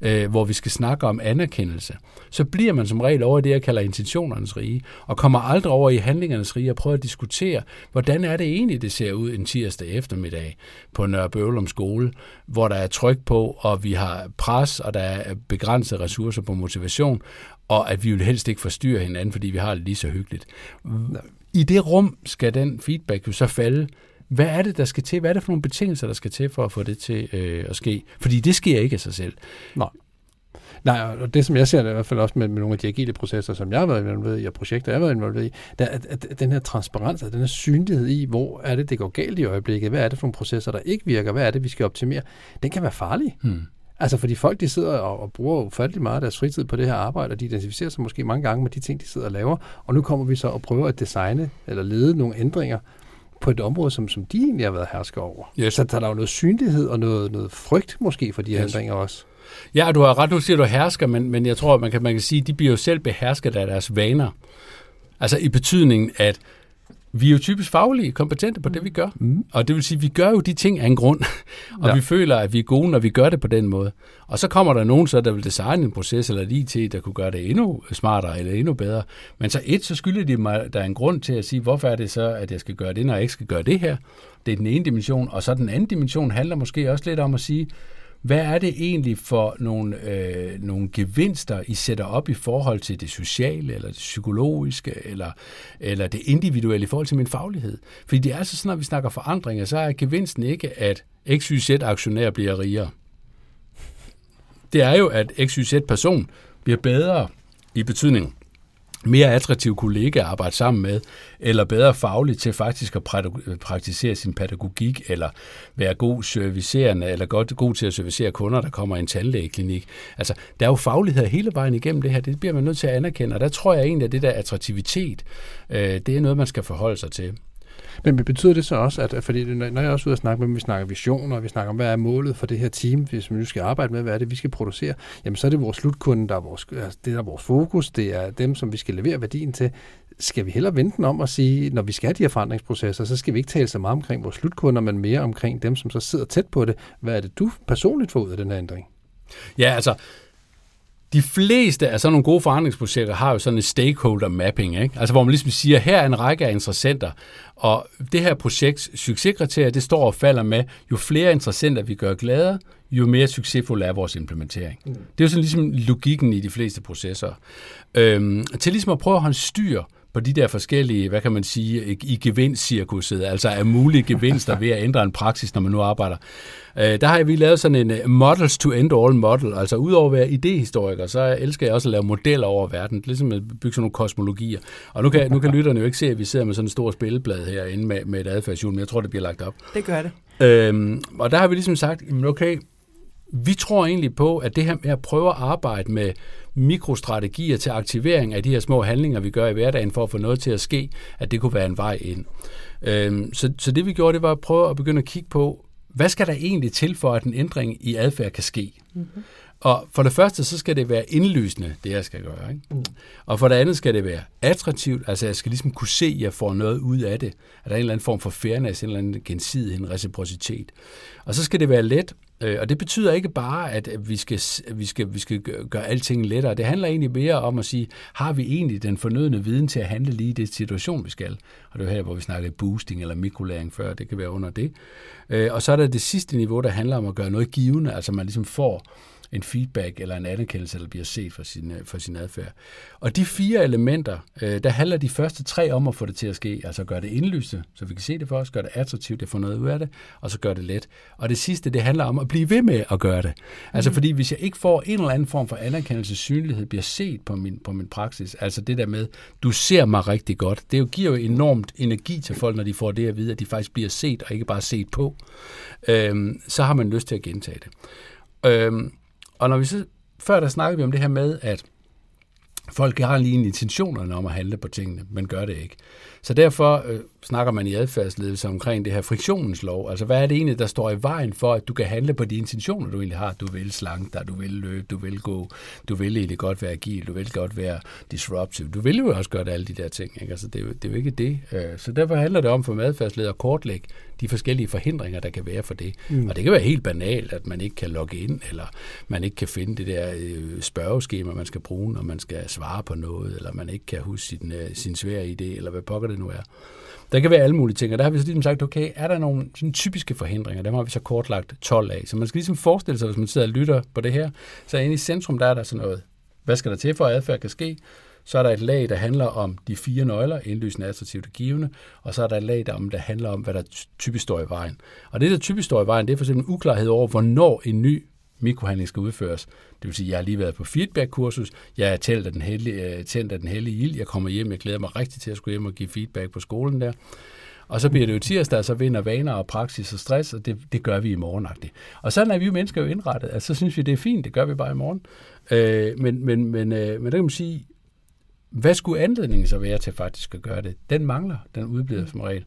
øh, hvor vi skal snakke om anerkendelse, så bliver man som regel over i det, jeg kalder intentionernes rige, og kommer aldrig over i handlingernes rige og prøver at diskutere, hvordan er det egentlig, det ser ud en tirsdag eftermiddag på Nørrebøvlum skole, hvor der er tryk på, og vi har pres, og der er begrænsede ressourcer på motivation, og at vi vil helst ikke forstyrre hinanden, fordi vi har det lige så hyggeligt. I det rum skal den feedback jo så falde hvad er det, der skal til? Hvad er det for nogle betingelser, der skal til for at få det til øh, at ske? Fordi det sker ikke af sig selv. Nej. Nej, og det som jeg ser det i hvert fald også med, med nogle af de agile processer, som jeg har været involveret i, og projekter, jeg har været involveret i, der, at, at den her transparens, og den her synlighed i, hvor er det, det går galt i øjeblikket, hvad er det for nogle processer, der ikke virker, hvad er det, vi skal optimere, den kan være farlig. Hmm. Altså fordi folk, de sidder og, og bruger ufattelig meget af deres fritid på det her arbejde, og de identificerer sig måske mange gange med de ting, de sidder og laver, og nu kommer vi så og prøver at designe eller lede nogle ændringer, på et område, som, som de egentlig har været hersker over. Yes. Så der er jo noget synlighed og noget, noget frygt måske for de yes. ændringer også. Ja, du har ret, nu siger du hersker, men, men jeg tror, man kan, man kan sige, at de bliver jo selv behersket af deres vaner. Altså i betydningen, at vi er jo typisk faglige, kompetente på det, vi gør. Mm. Og det vil sige, at vi gør jo de ting af en grund, og ja. vi føler, at vi er gode, når vi gør det på den måde. Og så kommer der nogen, så der vil designe en proces eller et IT, der kunne gøre det endnu smartere eller endnu bedre. Men så et, så skylder de mig, der er en grund til at sige, hvorfor er det så, at jeg skal gøre det, når jeg ikke skal gøre det her. Det er den ene dimension. Og så den anden dimension handler måske også lidt om at sige, hvad er det egentlig for nogle, øh, nogle gevinster, I sætter op i forhold til det sociale, eller det psykologiske, eller, eller det individuelle i forhold til min faglighed? Fordi det er altså sådan, når vi snakker forandringer, så er gevinsten ikke, at XYZ-aktionær bliver rigere. Det er jo, at XYZ-person bliver bedre i betydningen mere attraktiv kollega at arbejde sammen med, eller bedre fagligt til faktisk at praktisere sin pædagogik, eller være god servicerende, eller godt, god til at servicere kunder, der kommer i en tandlægeklinik. Altså, der er jo faglighed hele vejen igennem det her. Det bliver man nødt til at anerkende, og der tror jeg egentlig, at det der attraktivitet, øh, det er noget, man skal forholde sig til. Men betyder det så også, at fordi når jeg er også ude og snakke med dem, vi snakker visioner, og vi snakker om, hvad er målet for det her team, hvis vi nu skal arbejde med, hvad er det, vi skal producere, jamen så er det vores slutkunde, der er vores, altså det er vores fokus, det er dem, som vi skal levere værdien til. Skal vi hellere vente om og sige, når vi skal have de her forandringsprocesser, så skal vi ikke tale så meget omkring vores slutkunder, men mere omkring dem, som så sidder tæt på det. Hvad er det, du personligt får ud af den her ændring? Ja, altså, de fleste af sådan nogle gode forandringsprojekter har jo sådan en stakeholder mapping, ikke? Altså hvor man ligesom siger, her er en række af interessenter, og det her projekts succeskriterie, det står og falder med, jo flere interessenter vi gør glade, jo mere succesfuld er vores implementering. Mm. Det er jo sådan ligesom logikken i de fleste processer. Øhm, til ligesom at prøve at holde styr på de der forskellige, hvad kan man sige, i gevinstcirkuset, altså af mulige gevinster ved at ændre en praksis, når man nu arbejder. Øh, der har vi lavet sådan en øh, models to end all model, altså udover at være idehistoriker, så elsker jeg også at lave modeller over verden, ligesom at bygge sådan nogle kosmologier. Og nu kan, nu kan lytterne jo ikke se, at vi sidder med sådan en stor spilleblad herinde med, med et adfærdshjul, men jeg tror, det bliver lagt op. Det gør det. Øhm, og der har vi ligesom sagt, okay, vi tror egentlig på, at det her med at prøve at arbejde med mikrostrategier til aktivering af de her små handlinger, vi gør i hverdagen for at få noget til at ske, at det kunne være en vej ind. Øhm, så, så det vi gjorde, det var at prøve at begynde at kigge på, hvad skal der egentlig til for, at en ændring i adfærd kan ske? Mm-hmm. Og for det første, så skal det være indlysende, det jeg skal gøre. Ikke? Mm. Og for det andet skal det være attraktivt, altså jeg skal ligesom kunne se, at jeg får noget ud af det. At der er en eller anden form for fairness, en eller anden gensidighed, en reciprocitet. Og så skal det være let, Øh, og det betyder ikke bare, at vi skal, vi, skal, vi skal gøre alting lettere. Det handler egentlig mere om at sige, har vi egentlig den fornødne viden til at handle lige i det situation, vi skal? Og det er her, hvor vi snakkede boosting eller mikrolæring før, det kan være under det. Øh, og så er der det sidste niveau, der handler om at gøre noget givende, altså man ligesom får en feedback eller en anerkendelse, der bliver set for sin, øh, for sin adfærd. Og de fire elementer, øh, der handler de første tre om at få det til at ske, altså gøre det indlyste, så vi kan se det for os, gøre det attraktivt, det får noget ud af det, og så gøre det let. Og det sidste, det handler om at blive ved med at gøre det. Altså mm. fordi hvis jeg ikke får en eller anden form for anerkendelse, synlighed bliver set på min, på min praksis, altså det der med, du ser mig rigtig godt, det jo giver jo enormt energi til folk, når de får det at vide, at de faktisk bliver set og ikke bare set på, øhm, så har man lyst til at gentage det. Øhm, og når vi så, før der snakkede vi om det her med, at folk har lige intentionerne om at handle på tingene, men gør det ikke. Så derfor øh, snakker man i adfærdsledelse omkring det her friktionens lov. Altså hvad er det egentlig, der står i vejen for, at du kan handle på de intentioner, du egentlig har? Du vil slanke dig, du vil løbe, du vil gå, du vil egentlig godt være agil, du vil godt være disruptive. Du vil jo også gøre alle de der ting. Ikke? Altså, det, er jo, det er jo ikke det. Øh, så derfor handler det om for adfærdsleder at kortlægge de forskellige forhindringer, der kan være for det. Mm. Og det kan være helt banalt, at man ikke kan logge ind, eller man ikke kan finde det der øh, spørgeskema, man skal bruge, når man skal svare på noget, eller man ikke kan huske sin, øh, sin svære idé, eller hvad pokker det nu er. Der kan være alle mulige ting, og der har vi så ligesom sagt, okay, er der nogle sådan typiske forhindringer? Dem har vi så kortlagt 12 af. Så man skal ligesom forestille sig, hvis man sidder og lytter på det her, så inde i centrum, der er der sådan noget. Hvad skal der til for, at adfærd kan ske? Så er der et lag, der handler om de fire nøgler, indlysende, attraktivt og givende, og så er der et lag, der, om, der handler om, hvad der typisk står i vejen. Og det, der typisk står i vejen, det er for eksempel uklarhed over, hvornår en ny mikrohandling skal udføres. Det vil sige, at jeg har lige været på feedback-kursus, jeg er tændt af den hellige, øh, tændt af den hellige ild, jeg kommer hjem, jeg glæder mig rigtig til at skulle hjem og give feedback på skolen der. Og så bliver det jo tirsdag, så vinder vaner og praksis og stress, og det, det gør vi i morgenagtigt. Og sådan er vi jo mennesker jo indrettet. Altså, så synes vi, det er fint, det gør vi bare i morgen. Øh, men, men, men, øh, men der kan man sige, hvad skulle anledningen så være til faktisk at gøre det? Den mangler, den udbliver som regel.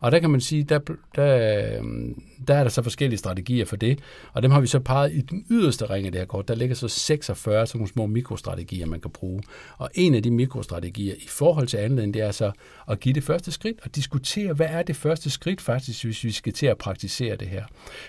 Og der kan man sige, der, der, øhm, der er der så forskellige strategier for det, og dem har vi så peget i den yderste ring af det her kort. Der ligger så 46 sådan nogle små mikrostrategier, man kan bruge. Og en af de mikrostrategier i forhold til anledningen, det er så at give det første skridt og diskutere, hvad er det første skridt faktisk, hvis vi skal til at praktisere det her.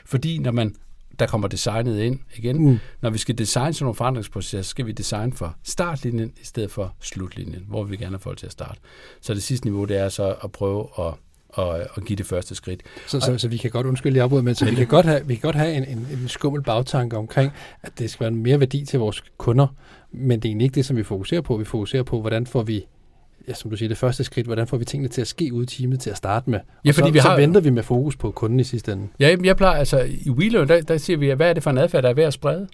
Fordi når man der kommer designet ind igen. Mm. Når vi skal designe sådan nogle forandringsprocesser, skal vi designe for startlinjen i stedet for slutlinjen, hvor vi gerne have folk til at starte. Så det sidste niveau, det er så at prøve at og, og give det første skridt. Så, så, så vi kan godt undskylde jer men så vi kan godt have, vi kan godt have en, en, en skummel bagtanke omkring, at det skal være mere værdi til vores kunder, men det er egentlig ikke det, som vi fokuserer på. Vi fokuserer på, hvordan får vi ja, som du siger, det første skridt, hvordan får vi tingene til at ske ude i teamet til at starte med? Og ja, fordi så, vi har, så venter vi med fokus på kunden i sidste ende. Ja, jeg plejer, altså i WeLearn, der, der siger vi, hvad er det for en adfærd, der er ved at sprede?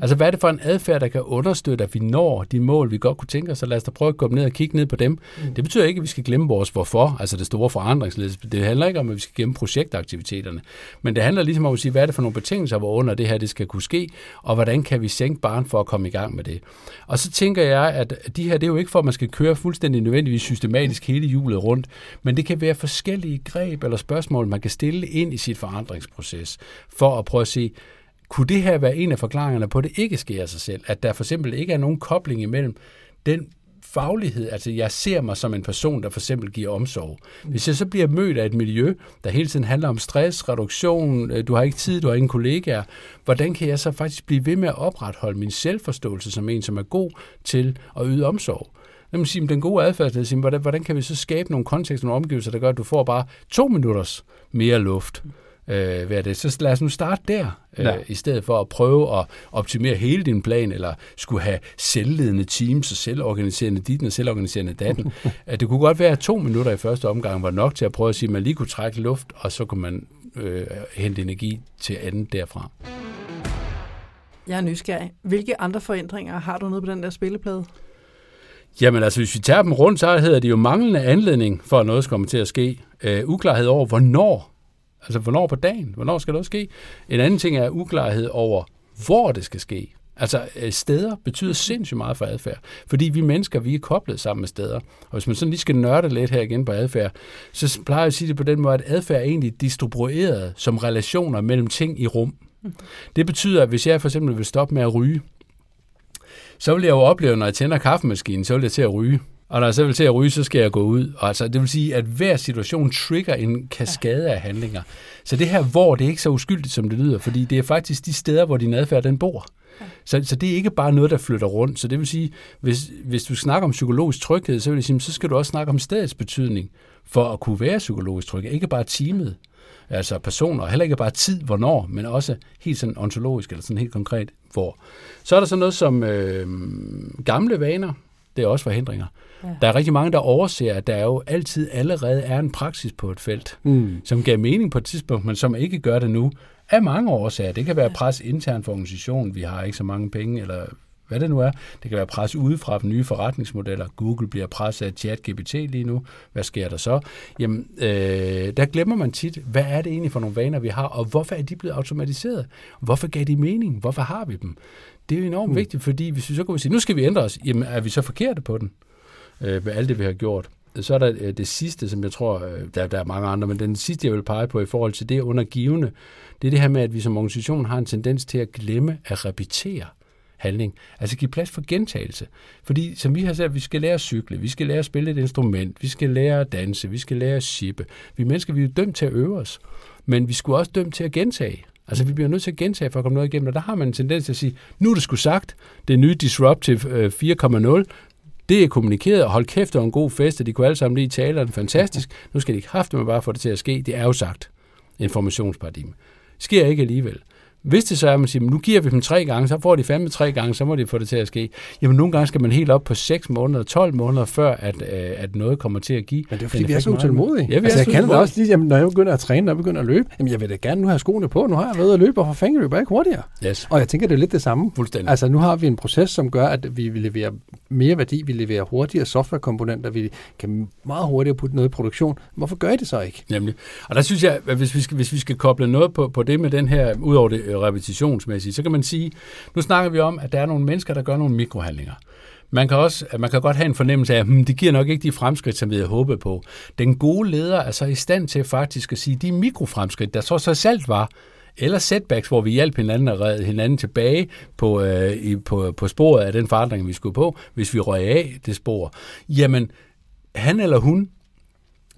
Altså, hvad er det for en adfærd, der kan understøtte, at vi når de mål, vi godt kunne tænke os, så lad os da prøve at gå ned og kigge ned på dem. Mm. Det betyder ikke, at vi skal glemme vores hvorfor, altså det store forandringsledelse. Det handler ikke om, at vi skal glemme projektaktiviteterne, men det handler ligesom om at sige, hvad er det for nogle betingelser, hvor under det her det skal kunne ske, og hvordan kan vi sænke barn for at komme i gang med det. Og så tænker jeg, at de her, det er jo ikke for, at man skal køre fuldstændig nødvendigvis systematisk hele hjulet rundt, men det kan være forskellige greb eller spørgsmål, man kan stille ind i sit forandringsproces, for at prøve at se, kunne det her være en af forklaringerne på, at det ikke sker af sig selv? At der for eksempel ikke er nogen kobling imellem den faglighed, altså jeg ser mig som en person, der for eksempel giver omsorg. Hvis jeg så bliver mødt af et miljø, der hele tiden handler om stress, reduktion, øh, du har ikke tid, du har ingen kollegaer, hvordan kan jeg så faktisk blive ved med at opretholde min selvforståelse som en, som er god til at yde omsorg? Lad mig sige, den gode adfærd, hvordan, hvordan kan vi så skabe nogle kontekster, nogle omgivelser, der gør, at du får bare to minutters mere luft? Øh, er det? Så lad os nu starte der, øh, ja. i stedet for at prøve at optimere hele din plan, eller skulle have selvledende teams og selvorganiserende dit og selvorganiserende datten. at det kunne godt være, at to minutter i første omgang var nok til at prøve at sige, at man lige kunne trække luft, og så kunne man øh, hente energi til anden derfra. Jeg er nysgerrig. Hvilke andre forændringer har du nede på den der spilleplade? Jamen altså, hvis vi tager dem rundt, så hedder det jo manglende anledning for, at noget skal komme til at ske. Uh, uklarhed over, hvornår Altså, hvornår på dagen? Hvornår skal det ske? En anden ting er uklarhed over, hvor det skal ske. Altså, øh, steder betyder sindssygt meget for adfærd, fordi vi mennesker, vi er koblet sammen med steder. Og hvis man sådan lige skal nørde lidt her igen på adfærd, så plejer jeg at sige det på den måde, at adfærd er egentlig distribueret som relationer mellem ting i rum. Det betyder, at hvis jeg for eksempel vil stoppe med at ryge, så vil jeg jo opleve, når jeg tænder kaffemaskinen, så vil jeg til at ryge. Og når jeg så vil til at ryge, så skal jeg gå ud. Og altså, det vil sige, at hver situation trigger en kaskade af handlinger. Så det her hvor, det er ikke så uskyldigt, som det lyder, fordi det er faktisk de steder, hvor din adfærd den bor. Så, så det er ikke bare noget, der flytter rundt. Så det vil sige, hvis, hvis du snakker om psykologisk tryghed, så vil jeg sige, så skal du også snakke om stedets betydning for at kunne være psykologisk tryg. Ikke bare teamet, altså personer, og heller ikke bare tid, hvornår, men også helt sådan ontologisk, eller sådan helt konkret, hvor. Så er der så noget som øh, gamle vaner, det er også forhindringer. Ja. Der er rigtig mange, der overser, at der jo altid allerede er en praksis på et felt, mm. som gav mening på et tidspunkt, men som ikke gør det nu, af mange årsager. Det kan være pres internt for organisationen, vi har ikke så mange penge, eller hvad det nu er. Det kan være pres udefra fra nye forretningsmodeller. Google bliver presset af ChatGPT lige nu. Hvad sker der så? Jamen, øh, der glemmer man tit, hvad er det egentlig for nogle vaner, vi har, og hvorfor er de blevet automatiseret? Hvorfor gav de mening? Hvorfor har vi dem? Det er jo enormt mm. vigtigt, fordi hvis vi så kunne sige, nu skal vi ændre os, jamen er vi så forkerte på den? øh, med alt det, vi har gjort. Så er der øh, det sidste, som jeg tror, øh, der, der er mange andre, men den sidste, jeg vil pege på i forhold til det undergivende, det er det her med, at vi som organisation har en tendens til at glemme at repetere handling. Altså give plads for gentagelse. Fordi som vi har sagt, vi skal lære at cykle, vi skal lære at spille et instrument, vi skal lære at danse, vi skal lære at shippe. Vi mennesker, vi er dømt til at øve os, men vi skulle også dømt til at gentage. Altså, vi bliver nødt til at gentage for at komme noget igennem, og der har man en tendens til at sige, nu er det sgu sagt, det nye Disruptive øh, 4.0, det er kommunikeret, og hold kæft, det var en god fest, og de kunne alle sammen lige tale, og fantastisk. Nu skal de kraftigt med bare få det til at ske. Det er jo sagt. Informationsparadigme. Sker ikke alligevel. Hvis det så er, at man siger, nu giver vi dem tre gange, så får de fandme tre gange, så må de få det til at ske. Jamen nogle gange skal man helt op på 6 måneder, 12 måneder, før at, øh, at noget kommer til at give. Men det er fordi, vi er så utålmodige. Ja, vi altså, jeg kender det også lige, jamen, når jeg begynder at træne, når jeg begynder at løbe, jamen jeg vil da gerne nu have skoene på, nu har jeg været at løbe, og for fanden løber jeg ikke hurtigere. Yes. Og jeg tænker, det er lidt det samme. Fuldstændig. Altså nu har vi en proces, som gør, at vi vil levere mere værdi, vi leverer hurtigere softwarekomponenter, vi kan meget hurtigere putte noget i produktion. Hvorfor gør I det så ikke? Nemlig. Og der synes jeg, at hvis vi skal, hvis vi skal koble noget på, på det med den her, ud over det Øh, repetitionsmæssigt, så kan man sige, nu snakker vi om, at der er nogle mennesker, der gør nogle mikrohandlinger. Man kan, også, man kan godt have en fornemmelse af, at hmm, det giver nok ikke de fremskridt, som vi havde håbet på. Den gode leder er så i stand til faktisk at sige, de mikrofremskridt, der så så selv var, eller setbacks, hvor vi hjalp hinanden og redde hinanden tilbage på, øh, i, på, på sporet af den forandring, vi skulle på, hvis vi røg af det spor. Jamen, han eller hun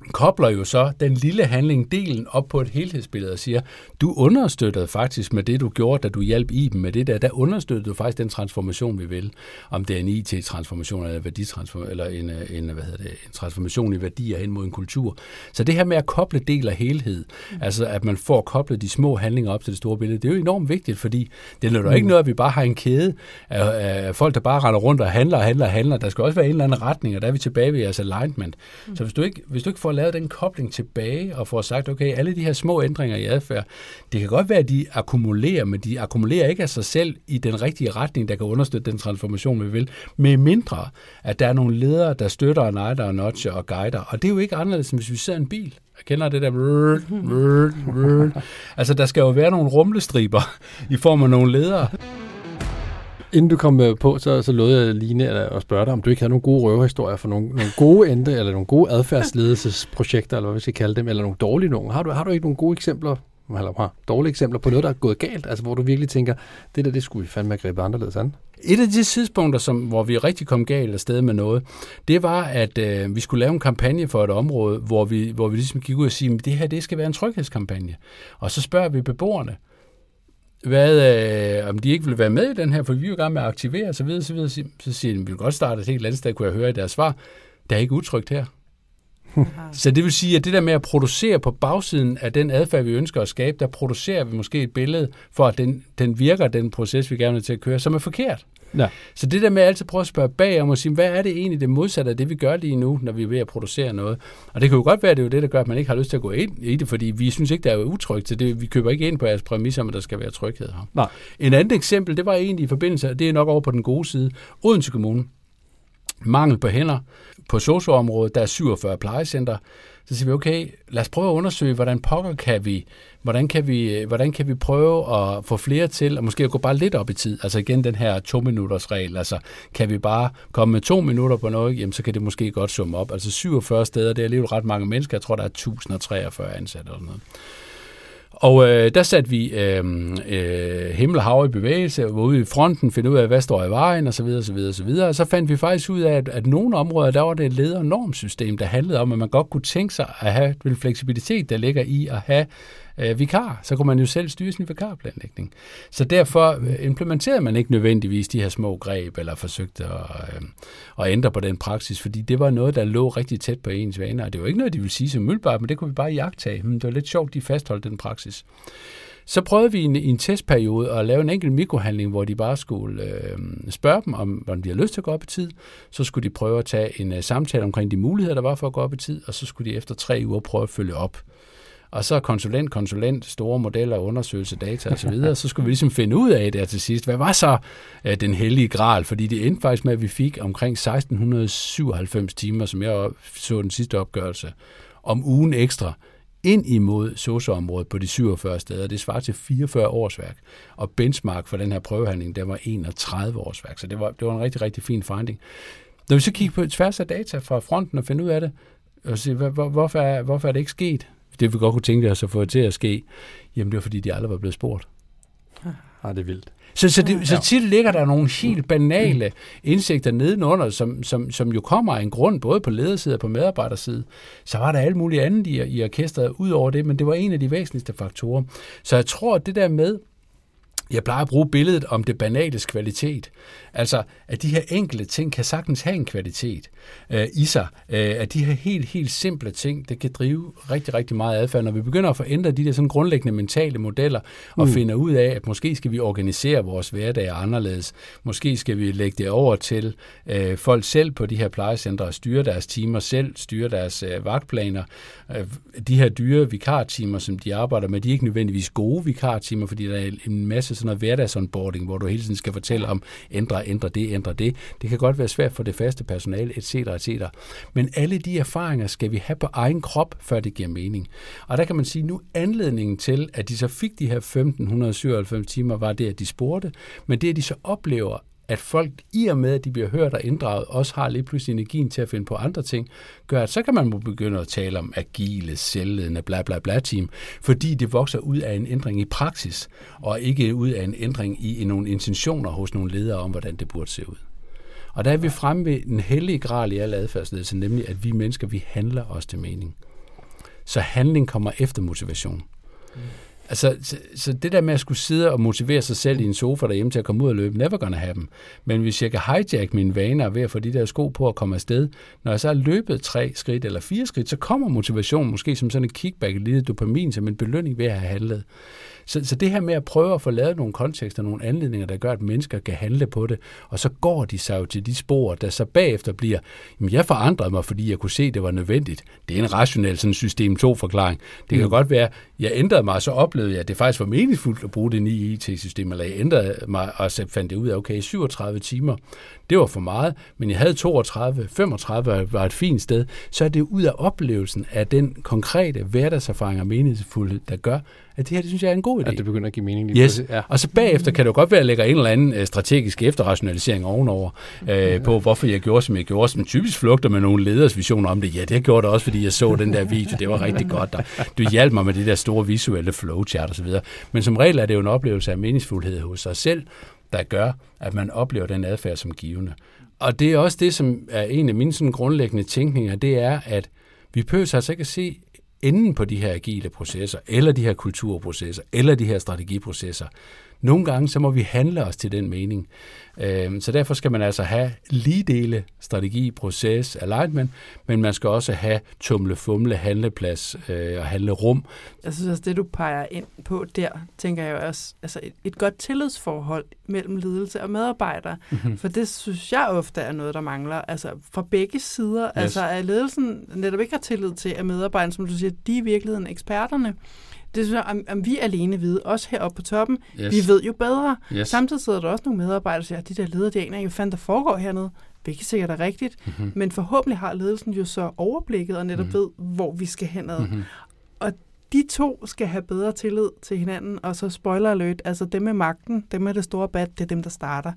kobler jo så den lille handling, delen, op på et helhedsbillede og siger, du understøttede faktisk med det, du gjorde, da du hjalp i dem med det der, der understøttede du faktisk den transformation, vi vil. Om det er en IT-transformation eller, værditransformation, eller en, en, hvad hedder det, en transformation i værdier hen mod en kultur. Så det her med at koble del af helhed, mm. altså at man får koblet de små handlinger op til det store billede, det er jo enormt vigtigt, fordi det er jo mm. ikke noget, at vi bare har en kæde af, af folk, der bare render rundt og handler og handler og handler. Der skal også være en eller anden retning, og der er vi tilbage ved jeres alignment. Mm. Så hvis du ikke, hvis du ikke får lavet den kobling tilbage og får sagt, okay, alle de her små ændringer i adfærd, det kan godt være, at de akkumulerer, men de akkumulerer ikke af sig selv i den rigtige retning, der kan understøtte den transformation, vi vil, med mindre, at der er nogle ledere, der støtter og nejder og notcher og guider. Og det er jo ikke anderledes, end hvis vi ser en bil. Jeg kender det der... Rrr. Altså, der skal jo være nogle rumlestriber i form af nogle ledere. Inden du kom øh, på, så, så lovede jeg Line at spørge dig, om du ikke havde nogle gode røverhistorier for nogle, nogle gode ende, eller nogle gode adfærdsledelsesprojekter, eller hvad vi skal kalde dem, eller nogle dårlige nogen. Har du, har du ikke nogle gode eksempler eller har dårlige eksempler på noget, der er gået galt? Altså, hvor du virkelig tænker, det der, det skulle vi fandme have grebet anderledes an? Et af de tidspunkter, som, hvor vi rigtig kom galt afsted med noget, det var, at øh, vi skulle lave en kampagne for et område, hvor vi, hvor vi ligesom gik ud og sige, at det her det skal være en tryghedskampagne. Og så spørger vi beboerne, hvad, øh, om de ikke vil være med i den her, for vi er jo i gang med at aktivere osv. Så, videre, så siger de, vi vil godt starte et helt andet sted, kunne jeg høre i deres svar. Der er ikke utrygt her. så det vil sige, at det der med at producere på bagsiden af den adfærd, vi ønsker at skabe, der producerer vi måske et billede for, at den, den virker, den proces, vi gerne vil til at køre, som er forkert. Ja. Så det der med at altid prøve at spørge bag om og sige, hvad er det egentlig det modsatte af det, vi gør lige nu, når vi er ved at producere noget? Og det kan jo godt være, at det er jo det, der gør, at man ikke har lyst til at gå ind i det, fordi vi synes ikke, der er utrygt til det. Vi køber ikke ind på jeres præmisser, at der skal være tryghed her. Nej. En andet eksempel, det var egentlig i forbindelse, det er nok over på den gode side, Odense Kommune. Mangel på hænder på socioområdet, der er 47 plejecenter. Så siger vi, okay, lad os prøve at undersøge, hvordan pokker kan vi, hvordan kan vi, hvordan kan vi prøve at få flere til, og måske at gå bare lidt op i tid. Altså igen den her to minutters regel. Altså kan vi bare komme med to minutter på noget, jamen så kan det måske godt summe op. Altså 47 steder, det er alligevel ret mange mennesker. Jeg tror, der er 1043 ansatte eller noget. Og øh, der satte vi øh, øh, himmel og hav i bevægelse, var ude i fronten, finde ud af, hvad står i vejen, og så videre, så videre, så videre. Og så fandt vi faktisk ud af, at, at nogle områder, der var det et leder- normsystem, der handlede om, at man godt kunne tænke sig at have den fleksibilitet, der ligger i at have øh, vikar, så kunne man jo selv styre sin vikarplanlægning. Så derfor øh, implementerede man ikke nødvendigvis de her små greb, eller forsøgte at, øh, at ændre på den praksis, fordi det var noget, der lå rigtig tæt på ens vaner, og det var ikke noget, de ville sige som mødbart, men det kunne vi bare jagtage. Men det var lidt sjovt, de fastholdt den praksis. Så prøvede vi i en, i en testperiode at lave en enkelt mikrohandling, hvor de bare skulle øh, spørge dem, om, om de har lyst til at gå op i tid. Så skulle de prøve at tage en uh, samtale omkring de muligheder, der var for at gå op i tid, og så skulle de efter tre uger prøve at følge op. Og så konsulent, konsulent, store modeller, undersøgelse, data osv., så så skulle vi ligesom finde ud af det til sidst. Hvad var så uh, den hellige gral? Fordi det endte faktisk med, at vi fik omkring 1697 timer, som jeg så den sidste opgørelse, om ugen ekstra ind imod socioområdet på de 47 steder. Det svarer til 44 årsværk. Og benchmark for den her prøvehandling, der var 31 årsværk. Så det var, det var en rigtig, rigtig fin finding. Når vi så kigger på tværs af data fra fronten og finder ud af det, og se, hvor, hvorfor, er, hvorfor er det ikke sket? Det vi godt kunne tænke os at få til at ske, jamen det var fordi, de aldrig var blevet spurgt. Ja, det er vildt. Så, så, det, så tit ligger der nogle helt banale indsigter nedenunder, som, som, som jo kommer af en grund, både på lederside og på medarbejderside. Så var der alt muligt andet i, i orkestret ud over det, men det var en af de væsentligste faktorer. Så jeg tror, at det der med, jeg plejer at bruge billedet om det banales kvalitet. Altså, at de her enkelte ting kan sagtens have en kvalitet øh, i sig. Øh, at de her helt, helt simple ting, det kan drive rigtig, rigtig meget adfærd. Når vi begynder at forændre de der sådan grundlæggende mentale modeller, og mm. finder ud af, at måske skal vi organisere vores hverdag anderledes. Måske skal vi lægge det over til øh, folk selv på de her plejecentre og styre deres timer selv, styre deres øh, vagtplaner. Øh, de her dyre vikartimer, som de arbejder med, de er ikke nødvendigvis gode vikartimer, fordi der er en masse sådan noget hverdagsonboarding, hvor du hele tiden skal fortælle om, ændre, ændre det, ændre det. Det kan godt være svært for det faste personale, etc., etc. Men alle de erfaringer skal vi have på egen krop, før det giver mening. Og der kan man sige, nu anledningen til, at de så fik de her 1597 timer, var det, at de spurgte, men det, at de så oplever, at folk i og med, at de bliver hørt og inddraget, også har lige pludselig energien til at finde på andre ting, gør, at så kan man begynde at tale om agile, selvledende, bla bla bla team, fordi det vokser ud af en ændring i praksis, og ikke ud af en ændring i, nogle intentioner hos nogle ledere om, hvordan det burde se ud. Og der er vi fremme ved den hellige gral i al adfærdsledelse, nemlig at vi mennesker, vi handler os til mening. Så handling kommer efter motivation. Mm. Altså, så, så det der med at skulle sidde og motivere sig selv i en sofa derhjemme til at komme ud og løbe, never gonna happen. Men hvis jeg kan hijack mine vaner ved at få de der sko på at komme afsted, når jeg så har løbet tre skridt eller fire skridt, så kommer motivationen måske som sådan en kickback, et lille dopamin, som en belønning ved at have handlet. Så, så det her med at prøve at få lavet nogle kontekster, nogle anledninger, der gør, at mennesker kan handle på det, og så går de sig jo til de spor, der så bagefter bliver, jamen jeg forandrede mig, fordi jeg kunne se, at det var nødvendigt. Det er en rationel sådan system 2-forklaring. Det kan mm. godt være, jeg ændrede mig, og så oplevede jeg, at det faktisk var meningsfuldt at bruge det nye IT-system, eller jeg ændrede mig, og så fandt det ud af, okay, 37 timer, det var for meget, men jeg havde 32, 35 var et fint sted, så er det ud af oplevelsen af den konkrete hverdagserfaring og meningsfuldhed, der gør, at det her, det synes jeg er en god idé. At det begynder at give mening lige yes. Ja. Og så bagefter kan det jo godt være, at jeg lægger en eller anden øh, strategisk efterrationalisering ovenover øh, på, hvorfor jeg gjorde, som jeg gjorde, som typisk flugter med nogle leders visioner om det. Ja, det gjorde det også, fordi jeg så den der video. Det var rigtig godt. Og du hjalp mig med det der store visuelle flow flowchart osv. Men som regel er det jo en oplevelse af meningsfuldhed hos sig selv, der gør, at man oplever den adfærd som givende. Og det er også det, som er en af mine sådan grundlæggende tænkninger, det er, at vi behøver altså ikke at se enden på de her agile processer, eller de her kulturprocesser, eller de her strategiprocesser. Nogle gange så må vi handle os til den mening. Øhm, så derfor skal man altså have lige dele strategi, proces, alignment, men man skal også have tumle, fumle, handleplads øh, og handlerum. Jeg synes også, det du peger ind på der, tænker jeg også, altså et, et godt tillidsforhold mellem ledelse og medarbejdere. Mm-hmm. For det synes jeg ofte er noget, der mangler. Altså fra begge sider. Yes. Altså at ledelsen netop ikke har tillid til, at medarbejderne, som du siger, de er i virkeligheden eksperterne det synes jeg, om, om vi alene ved, også heroppe på toppen, yes. vi ved jo bedre. Yes. Samtidig sidder der også nogle medarbejdere, der siger, at de der ledere, de aner jo fandt, der foregår hernede. Hvilket sikkert er rigtigt. Mm-hmm. Men forhåbentlig har ledelsen jo så overblikket og netop mm-hmm. ved, hvor vi skal hen Mm-hmm. Og de to skal have bedre tillid til hinanden, og så spoiler alert, altså dem med magten, dem med det store bad, det er dem, der starter.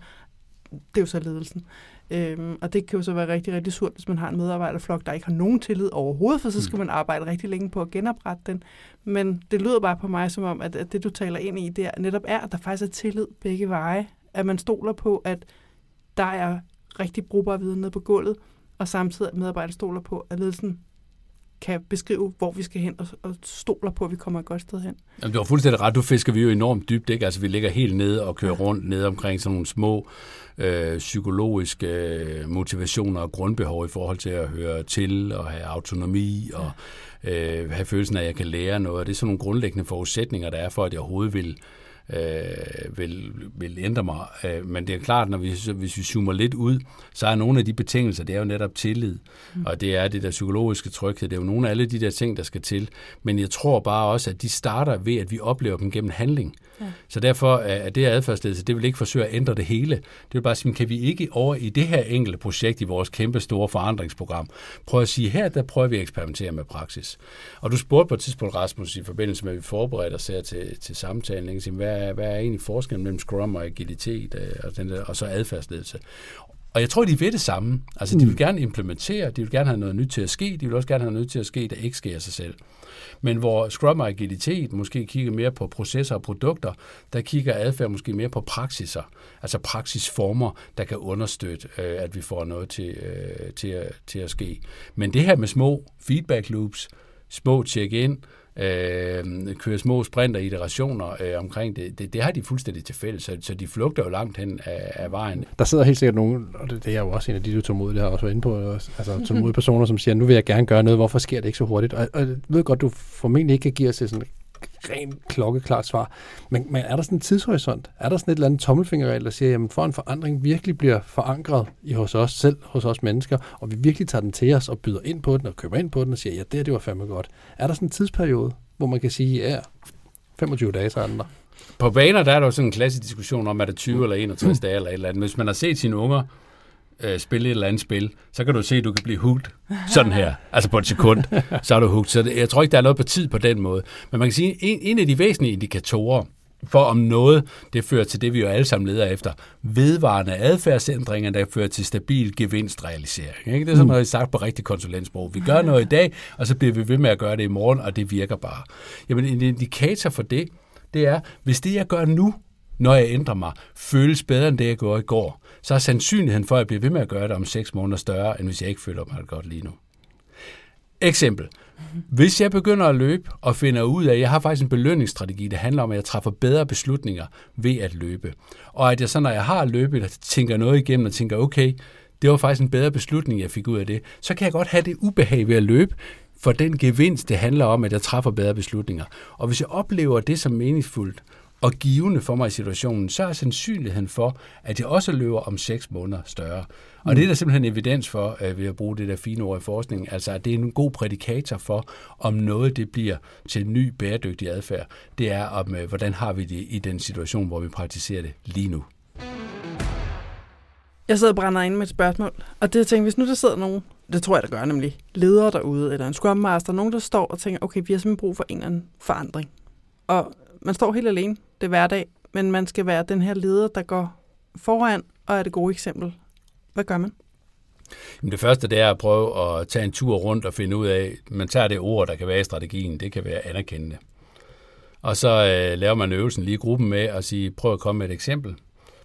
Det er jo så ledelsen. Øhm, og det kan jo så være rigtig, rigtig surt, hvis man har en medarbejderflok, der ikke har nogen tillid overhovedet, for så skal mm. man arbejde rigtig længe på at genoprette den. Men det lyder bare på mig som om, at, at det du taler ind i, det er, netop er, at der faktisk er tillid begge veje. At man stoler på, at der er rigtig brugbar viden nede på gulvet, og samtidig at medarbejdere stoler på, at ledelsen kan beskrive, hvor vi skal hen, og, og stoler på, at vi kommer et godt sted hen. Jamen, du har fuldstændig ret. Du fisker vi jo enormt dybt. Ikke? Altså, vi ligger helt nede og kører rundt ned omkring sådan nogle små øh, psykologiske øh, motivationer og grundbehov i forhold til at høre til og have autonomi og øh, have følelsen af, at jeg kan lære noget. Det er sådan nogle grundlæggende forudsætninger, der er for, at jeg overhovedet vil øh, vil, vil ændre mig. Øh, men det er klart, når vi, hvis vi zoomer lidt ud, så er nogle af de betingelser, det er jo netop tillid, mm. og det er det der psykologiske tryghed, det er jo nogle af alle de der ting, der skal til. Men jeg tror bare også, at de starter ved, at vi oplever dem gennem handling. Ja. Så derfor er det adfærdsledelse, det vil ikke forsøge at ændre det hele. Det vil bare sige, kan vi ikke over i det her enkelte projekt i vores kæmpe store forandringsprogram, prøve at sige, her der prøver vi at eksperimentere med praksis. Og du spurgte på et tidspunkt, Rasmus, i forbindelse med, at vi forbereder os her til, til samtalen, ikke? hvad hvad, hvad er egentlig forskellen mellem Scrum og agilitet øh, og, den der, og så adfærdsledelse? Og jeg tror, de ved det samme. Altså, de vil mm. gerne implementere, de vil gerne have noget nyt til at ske, de vil også gerne have noget nyt til at ske, der ikke sker af sig selv. Men hvor Scrum og agilitet måske kigger mere på processer og produkter, der kigger adfærd måske mere på praksiser, altså praksisformer, der kan understøtte, øh, at vi får noget til, øh, til, at, til at ske. Men det her med små feedback loops, små check-in, øh, køre små sprinter i iterationer øh, omkring det, det, det har de fuldstændig til fælles, så, så de flugter jo langt hen af, af vejen. Der sidder helt sikkert nogen, og det, det er jo også en af de, du tog mod, det har også været inde på, altså tålmodige personer, som siger, nu vil jeg gerne gøre noget, hvorfor sker det ikke så hurtigt? Og, og jeg ved godt, du formentlig ikke kan give os sådan rent klokkeklart svar. Men, men er der sådan en tidshorisont? Er der sådan et eller andet tommelfingerregel, der siger, jamen for en forandring virkelig bliver forankret i hos os selv, hos os mennesker, og vi virkelig tager den til os og byder ind på den og køber ind på den og siger, ja, det, det var fandme godt. Er der sådan en tidsperiode, hvor man kan sige, ja, 25 dage, så er den der? På baner, der er der jo sådan en klassisk diskussion om, er det 20 eller 61 dage eller et eller andet. Hvis man har set sine unger øh, spille et eller andet spil, så kan du se, at du kan blive hooked sådan her, altså på et sekund, så er du hooked. Så det, jeg tror ikke, der er noget på tid på den måde. Men man kan sige, en, en af de væsentlige indikatorer, for om noget, det fører til det, vi jo alle sammen leder efter. Vedvarende adfærdsændringer, der fører til stabil gevinstrealisering. Ikke? Det er sådan noget, sagt på rigtig konsulentsprog. Vi gør noget i dag, og så bliver vi ved med at gøre det i morgen, og det virker bare. Jamen en indikator for det, det er, hvis det jeg gør nu, når jeg ændrer mig, føles bedre end det, jeg gjorde i går, så er sandsynligheden for, at jeg bliver ved med at gøre det om 6 måneder større, end hvis jeg ikke føler mig godt lige nu. Eksempel. Hvis jeg begynder at løbe og finder ud af, at jeg har faktisk en belønningsstrategi, der handler om, at jeg træffer bedre beslutninger ved at løbe. Og at jeg så, når jeg har løbet, tænker noget igennem og tænker, okay, det var faktisk en bedre beslutning, jeg fik ud af det, så kan jeg godt have det ubehag ved at løbe, for den gevinst, det handler om, at jeg træffer bedre beslutninger. Og hvis jeg oplever det som meningsfuldt, og givende for mig i situationen, så er sandsynligheden for, at jeg også løber om seks måneder større. Og det er der simpelthen evidens for, øh, ved at bruge det der fine ord i forskningen, altså at det er en god prædikator for, om noget det bliver til ny bæredygtig adfærd. Det er, om, øh, hvordan har vi det i den situation, hvor vi praktiserer det lige nu. Jeg sidder og brænder ind med et spørgsmål, og det jeg tænker, hvis nu der sidder nogen, det tror jeg, der gør nemlig, ledere derude, eller en Scrum Master, nogen, der står og tænker, okay, vi har simpelthen brug for en eller anden forandring. Og man står helt alene, det er hverdag, men man skal være den her leder, der går foran og er det gode eksempel. Hvad gør man? Jamen Det første det er at prøve at tage en tur rundt og finde ud af, man tager det ord, der kan være i strategien, det kan være anerkendende. Og så øh, laver man øvelsen lige i gruppen med at sige, prøv at komme med et eksempel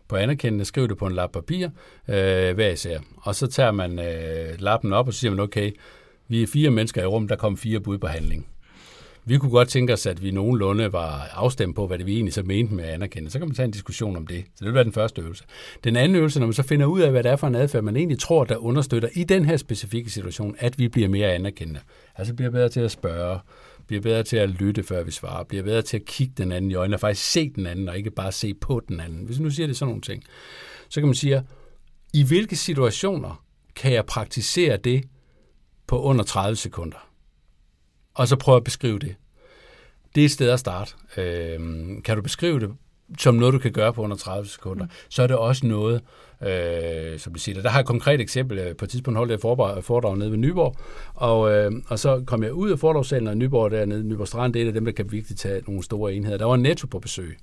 på anerkendende, skriv det på en lap papir, øh, hver især. Og så tager man øh, lappen op, og siger man, okay, vi er fire mennesker i rum, der kom fire bud på handling. Vi kunne godt tænke os, at vi nogenlunde var afstemt på, hvad det vi egentlig så mente med at anerkende. Så kan man tage en diskussion om det. Så det vil være den første øvelse. Den anden øvelse, når man så finder ud af, hvad det er for en adfærd, man egentlig tror, der understøtter i den her specifikke situation, at vi bliver mere anerkendende. Altså bliver bedre til at spørge, bliver bedre til at lytte, før vi svarer, bliver bedre til at kigge den anden i øjnene, og faktisk se den anden, og ikke bare se på den anden. Hvis nu siger det sådan nogle ting, så kan man sige, i hvilke situationer kan jeg praktisere det på under 30 sekunder? Og så prøve at beskrive det. Det er et sted at starte. Øh, kan du beskrive det som noget, du kan gøre på under 30 sekunder, mm. så er det også noget, øh, som du siger. Der har jeg et konkret eksempel. På et tidspunkt holdt jeg et foredrag nede ved Nyborg, og, øh, og så kom jeg ud af foredragssalen, og Nyborg dernede, Nyborg Strand, det er dem, der kan virkelig tage nogle store enheder. Der var Netto på besøg.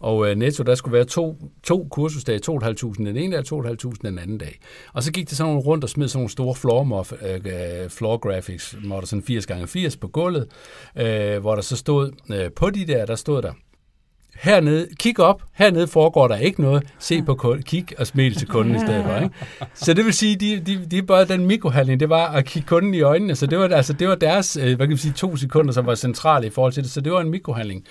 Og øh, netto, der skulle være to, to kursusdage, 2.500 den ene dag, og 2.500 den anden dag. Og så gik det sådan rundt og smed sådan nogle store floor, mof, øh, floor graphics, hvor der sådan 80 gange 80 på gulvet, øh, hvor der så stod, øh, på de der, der stod der, hernede, kig op, hernede foregår der ikke noget, se på kunden, kig og smil til kunden i stedet for. Ikke? Så det vil sige, de, de, de bare den mikrohandling, det var at kigge kunden i øjnene, så det var, altså, det var deres, øh, hvad kan vi sige, to sekunder, som var centrale i forhold til det, så det var en mikrohandling.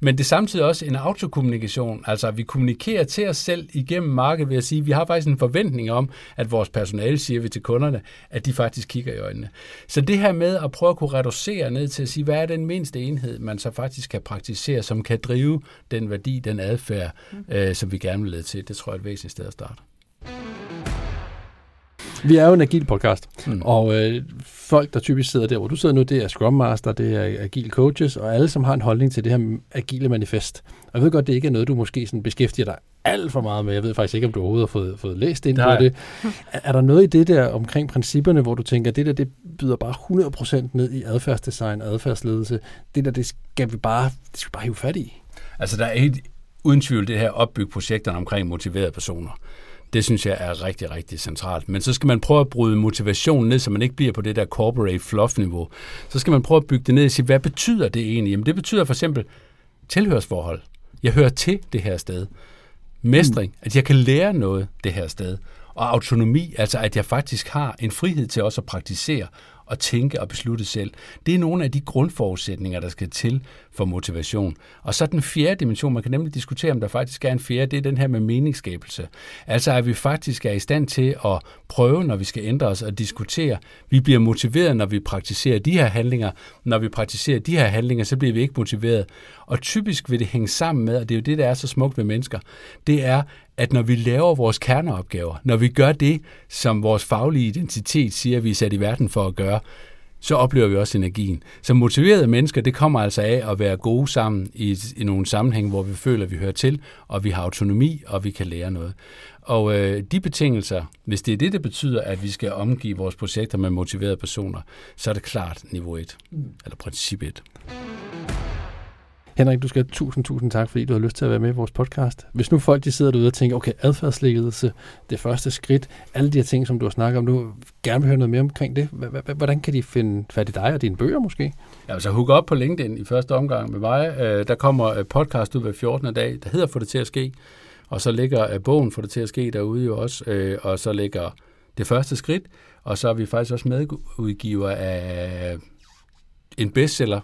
Men det er samtidig også en autokommunikation, altså at vi kommunikerer til os selv igennem markedet ved at sige, at vi har faktisk en forventning om, at vores personale, siger vi til kunderne, at de faktisk kigger i øjnene. Så det her med at prøve at kunne reducere ned til at sige, hvad er den mindste enhed, man så faktisk kan praktisere, som kan drive den værdi, den adfærd, mm. øh, som vi gerne vil lede til, det tror jeg er et væsentligt sted at starte. Vi er jo en agil podcast, mm. og øh, folk, der typisk sidder der, hvor du sidder nu, det er Scrum Master, det er agile coaches, og alle, som har en holdning til det her agile manifest. Og jeg ved godt, det ikke er noget, du måske sådan beskæftiger dig alt for meget med. Jeg ved faktisk ikke, om du overhovedet har fået, fået læst ind på det. Er, er der noget i det der omkring principperne, hvor du tænker, det der, det byder bare 100% ned i adfærdsdesign, adfærdsledelse. Det der, det skal vi bare, det skal vi bare hive fat i. Altså, der er et, uden tvivl det her opbygge projekterne omkring motiverede personer. Det synes jeg er rigtig, rigtig centralt. Men så skal man prøve at bryde motivationen ned, så man ikke bliver på det der corporate fluff-niveau. Så skal man prøve at bygge det ned og sige, hvad betyder det egentlig? Jamen det betyder for eksempel tilhørsforhold. Jeg hører til det her sted. Mestring, at jeg kan lære noget det her sted. Og autonomi, altså at jeg faktisk har en frihed til også at praktisere og tænke og beslutte selv. Det er nogle af de grundforudsætninger, der skal til for motivation. Og så den fjerde dimension, man kan nemlig diskutere, om der faktisk er en fjerde, det er den her med meningsskabelse. Altså at vi faktisk er i stand til at prøve, når vi skal ændre os og diskutere. Vi bliver motiveret, når vi praktiserer de her handlinger. Når vi praktiserer de her handlinger, så bliver vi ikke motiveret. Og typisk vil det hænge sammen med, og det er jo det, der er så smukt ved mennesker, det er, at når vi laver vores kerneopgaver, når vi gør det, som vores faglige identitet siger, vi er sat i verden for at gøre, så oplever vi også energien. Så motiverede mennesker, det kommer altså af at være gode sammen i, i nogle sammenhæng, hvor vi føler, at vi hører til, og vi har autonomi, og vi kan lære noget. Og øh, de betingelser, hvis det er det, det betyder, at vi skal omgive vores projekter med motiverede personer, så er det klart niveau 1, eller princip 1. Henrik, du skal have tusind, tusind tak, fordi du har lyst til at være med i vores podcast. Hvis nu folk de sidder derude og tænker, okay, adfærdsledelse, det første skridt, alle de her ting, som du har snakket om nu, gerne vil høre noget mere omkring det. Hvordan kan de finde fat i dig og dine bøger måske? Ja, så hook op på LinkedIn i første omgang med mig. Øh, der kommer øh, podcast ud hver 14. dag, der hedder Få det til at ske. Og så ligger øh, bogen Få det til at ske derude jo også. Og så ligger det første skridt. Og så er vi faktisk også medudgiver af en bestseller,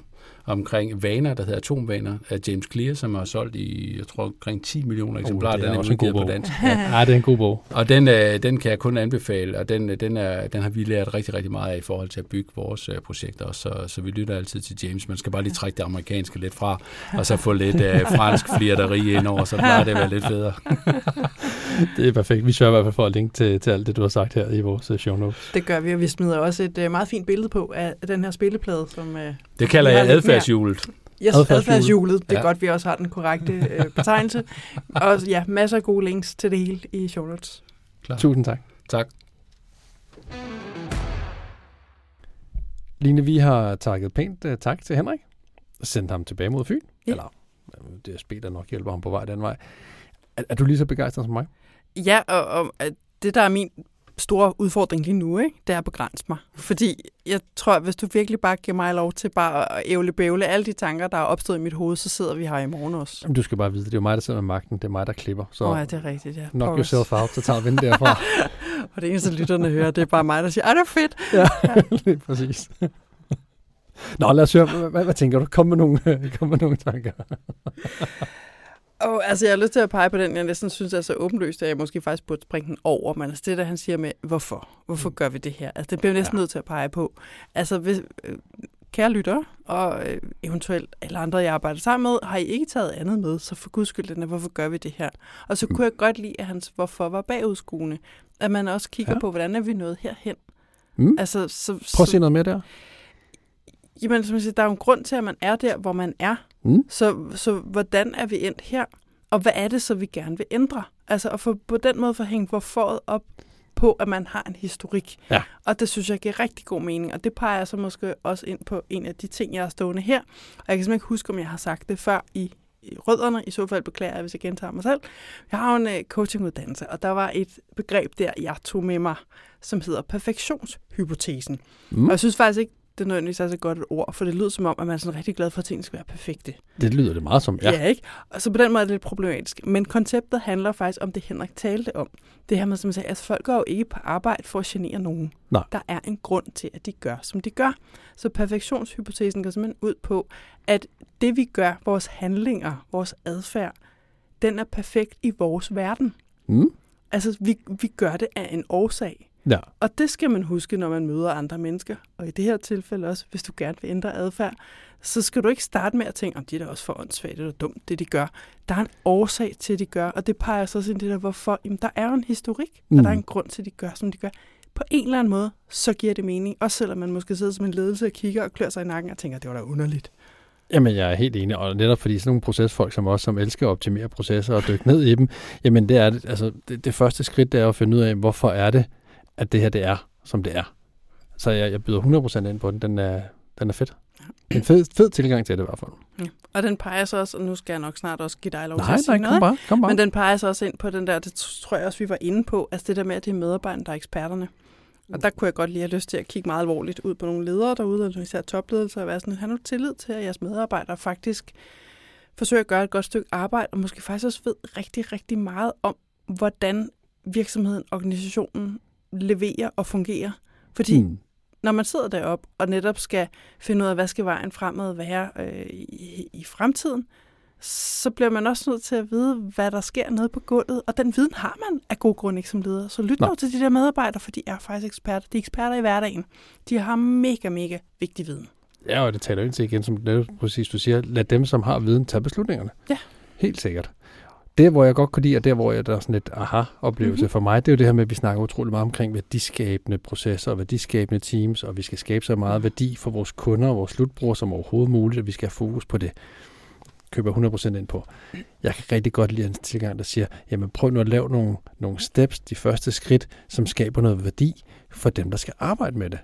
omkring vaner, der hedder Atomvaner af James Clear, som har solgt i, jeg tror, omkring 10 millioner eksemplarer. Oh, den er, også en god bog. på dansk. Ja. ja, det er en god bog. Og den, øh, den kan jeg kun anbefale, og den, den, er, den har vi lært rigtig, rigtig meget af i forhold til at bygge vores øh, projekter så, så vi lytter altid til James. Man skal bare lige trække det amerikanske lidt fra, og så få lidt øh, fransk flirteri ind over, så plejer det at være lidt federe. det er perfekt. Vi sørger i hvert fald for at linke til, til alt det, du har sagt her i vores øh, show notes. Det gør vi, og vi smider også et uh, meget fint billede på af den her spilleplade, som... Uh, det kalder jeg adfærdshjulet. Yes, adfærdshjulet. Det er ja. godt, vi også har den korrekte øh, betegnelse. Og ja, masser af gode links til det hele i show notes. Klar. Tusind tak. Tak. Line, vi har takket pænt uh, tak til Henrik. Sendt ham tilbage mod Fyn. Ja. Eller det er spil, der nok hjælper ham på vej den vej. Er, er du lige så begejstret som mig? Ja, og, og det der er min store udfordring lige nu, ikke? det er at begrænse mig. Fordi jeg tror, at hvis du virkelig bare giver mig lov til bare at ævle bævle alle de tanker, der er opstået i mit hoved, så sidder vi her i morgen også. Jamen, du skal bare vide, det er jo mig, der sidder med magten. Det er mig, der klipper. Så oh, ja, det er rigtigt, ja. knock Pokkers. yourself out, så tager vi den derfra. Og det eneste, lytterne hører, det er bare mig, der siger, ej, det er fedt. ja, lige præcis. Nå, lad os høre, hvad, hvad, hvad tænker du? Kom med nogle, kom med nogle tanker. Og altså, jeg har lyst til at pege på den, jeg næsten synes er så åbenlyst, at jeg måske faktisk burde springe den over. Men altså det, der han siger med, hvorfor? Hvorfor gør vi det her? Altså, det bliver jeg næsten Ja. nødt til at pege på. Altså, hvis, øh, kære lyttere, og øh, eventuelt alle andre, jeg arbejder sammen med, har I ikke taget andet med, så for guds skyld, den er, hvorfor gør vi det her? Og så kunne jeg godt lide, at hans hvorfor var bagudskuende. At man også kigger Ja. på, hvordan er vi nået herhen? Mm. Altså, så, Prøv at sige noget mere der. Jamen, som jeg siger, der er jo en grund til, at man er der, hvor man er. Mm. Så, så hvordan er vi endt her? Og hvad er det så, vi gerne vil ændre? Altså at få på den måde få hængt hvorforet op på, at man har en historik. Ja. Og det synes jeg giver rigtig god mening. Og det peger så måske også ind på en af de ting, jeg har stående her. Og jeg kan simpelthen ikke huske, om jeg har sagt det før i, i rødderne. I så fald beklager jeg, hvis jeg gentager mig selv. Jeg har jo en uh, coachinguddannelse, og der var et begreb der, jeg tog med mig, som hedder perfektionshypotesen. Mm. Og jeg synes faktisk ikke, det er nødvendigvis er så godt et ord, for det lyder som om, at man er sådan rigtig glad for, at tingene skal være perfekte. Det lyder det meget som, ja. Ja. ikke? Og så på den måde er det lidt problematisk. Men konceptet handler faktisk om det, Henrik talte om. Det her med, som jeg sagde, at folk går jo ikke på arbejde for at genere nogen. Nej. Der er en grund til, at de gør, som de gør. Så perfektionshypotesen går simpelthen ud på, at det vi gør, vores handlinger, vores adfærd, den er perfekt i vores verden. Mm. Altså, vi, vi gør det af en årsag. Ja. Og det skal man huske, når man møder andre mennesker. Og i det her tilfælde også, hvis du gerne vil ændre adfærd, så skal du ikke starte med at tænke, om de er da også for åndssvagt eller dumt, det de gør. Der er en årsag til, at de gør, og det peger så også ind i det der, hvorfor. Jamen, der er jo en historik, mm. Mm. og der er en grund til, at de gør, som de gør. På en eller anden måde, så giver det mening. Også selvom man måske sidder som en ledelse og kigger og klør sig i nakken og tænker, det var da underligt. Jamen, jeg er helt enig, og netop fordi sådan nogle procesfolk som os, som elsker at optimere processer og dykke ned i dem, jamen det er det, altså det, det første skridt, det er at finde ud af, hvorfor er det, at det her det er, som det er. Så jeg, jeg byder 100% ind på den, den er, den er fedt. En fed, fed tilgang til det i hvert fald. Ja. Og den peger så også, og nu skal jeg nok snart også give dig lov til Nej, at sige nej, noget. kom bare, kom bare. Men den peger så også ind på den der, det tror jeg også, vi var inde på, altså det der med, at det er medarbejderne, der er eksperterne. Og der kunne jeg godt lige have lyst til at kigge meget alvorligt ud på nogle ledere derude, og især topledelse, og være sådan, har nu tillid til, at jeres medarbejdere faktisk forsøger at gøre et godt stykke arbejde, og måske faktisk også ved rigtig, rigtig meget om, hvordan virksomheden, organisationen leverer og fungerer. Fordi Mm. når man sidder deroppe og netop skal finde ud af, hvad skal vejen fremad være øh, i, i fremtiden, så bliver man også nødt til at vide, hvad der sker nede på gulvet. Og den viden har man af god grund ikke som leder. Så lyt nu til de der medarbejdere, for de er faktisk eksperter. De er eksperter i hverdagen. De har mega, mega vigtig viden. Ja, og det taler ind til igen, som netop præcis du siger, lad dem, som har viden, tage beslutningerne. Ja. Helt sikkert. Det, hvor jeg godt kunne lide, og der, hvor jeg, der er sådan lidt aha-oplevelse Mhm. mm-hmm. for mig, det er jo det her med, at vi snakker utrolig meget omkring værdiskabende processer og værdiskabende teams, og vi skal skabe så meget værdi for vores kunder og vores slutbrugere som overhovedet muligt, og vi skal have fokus på det. Køber jeg 100% ind på. Jeg kan rigtig godt lide en tilgang, der siger, jamen prøv nu at lave nogle, nogle steps, de første skridt, som skaber noget værdi for dem, der skal arbejde med det.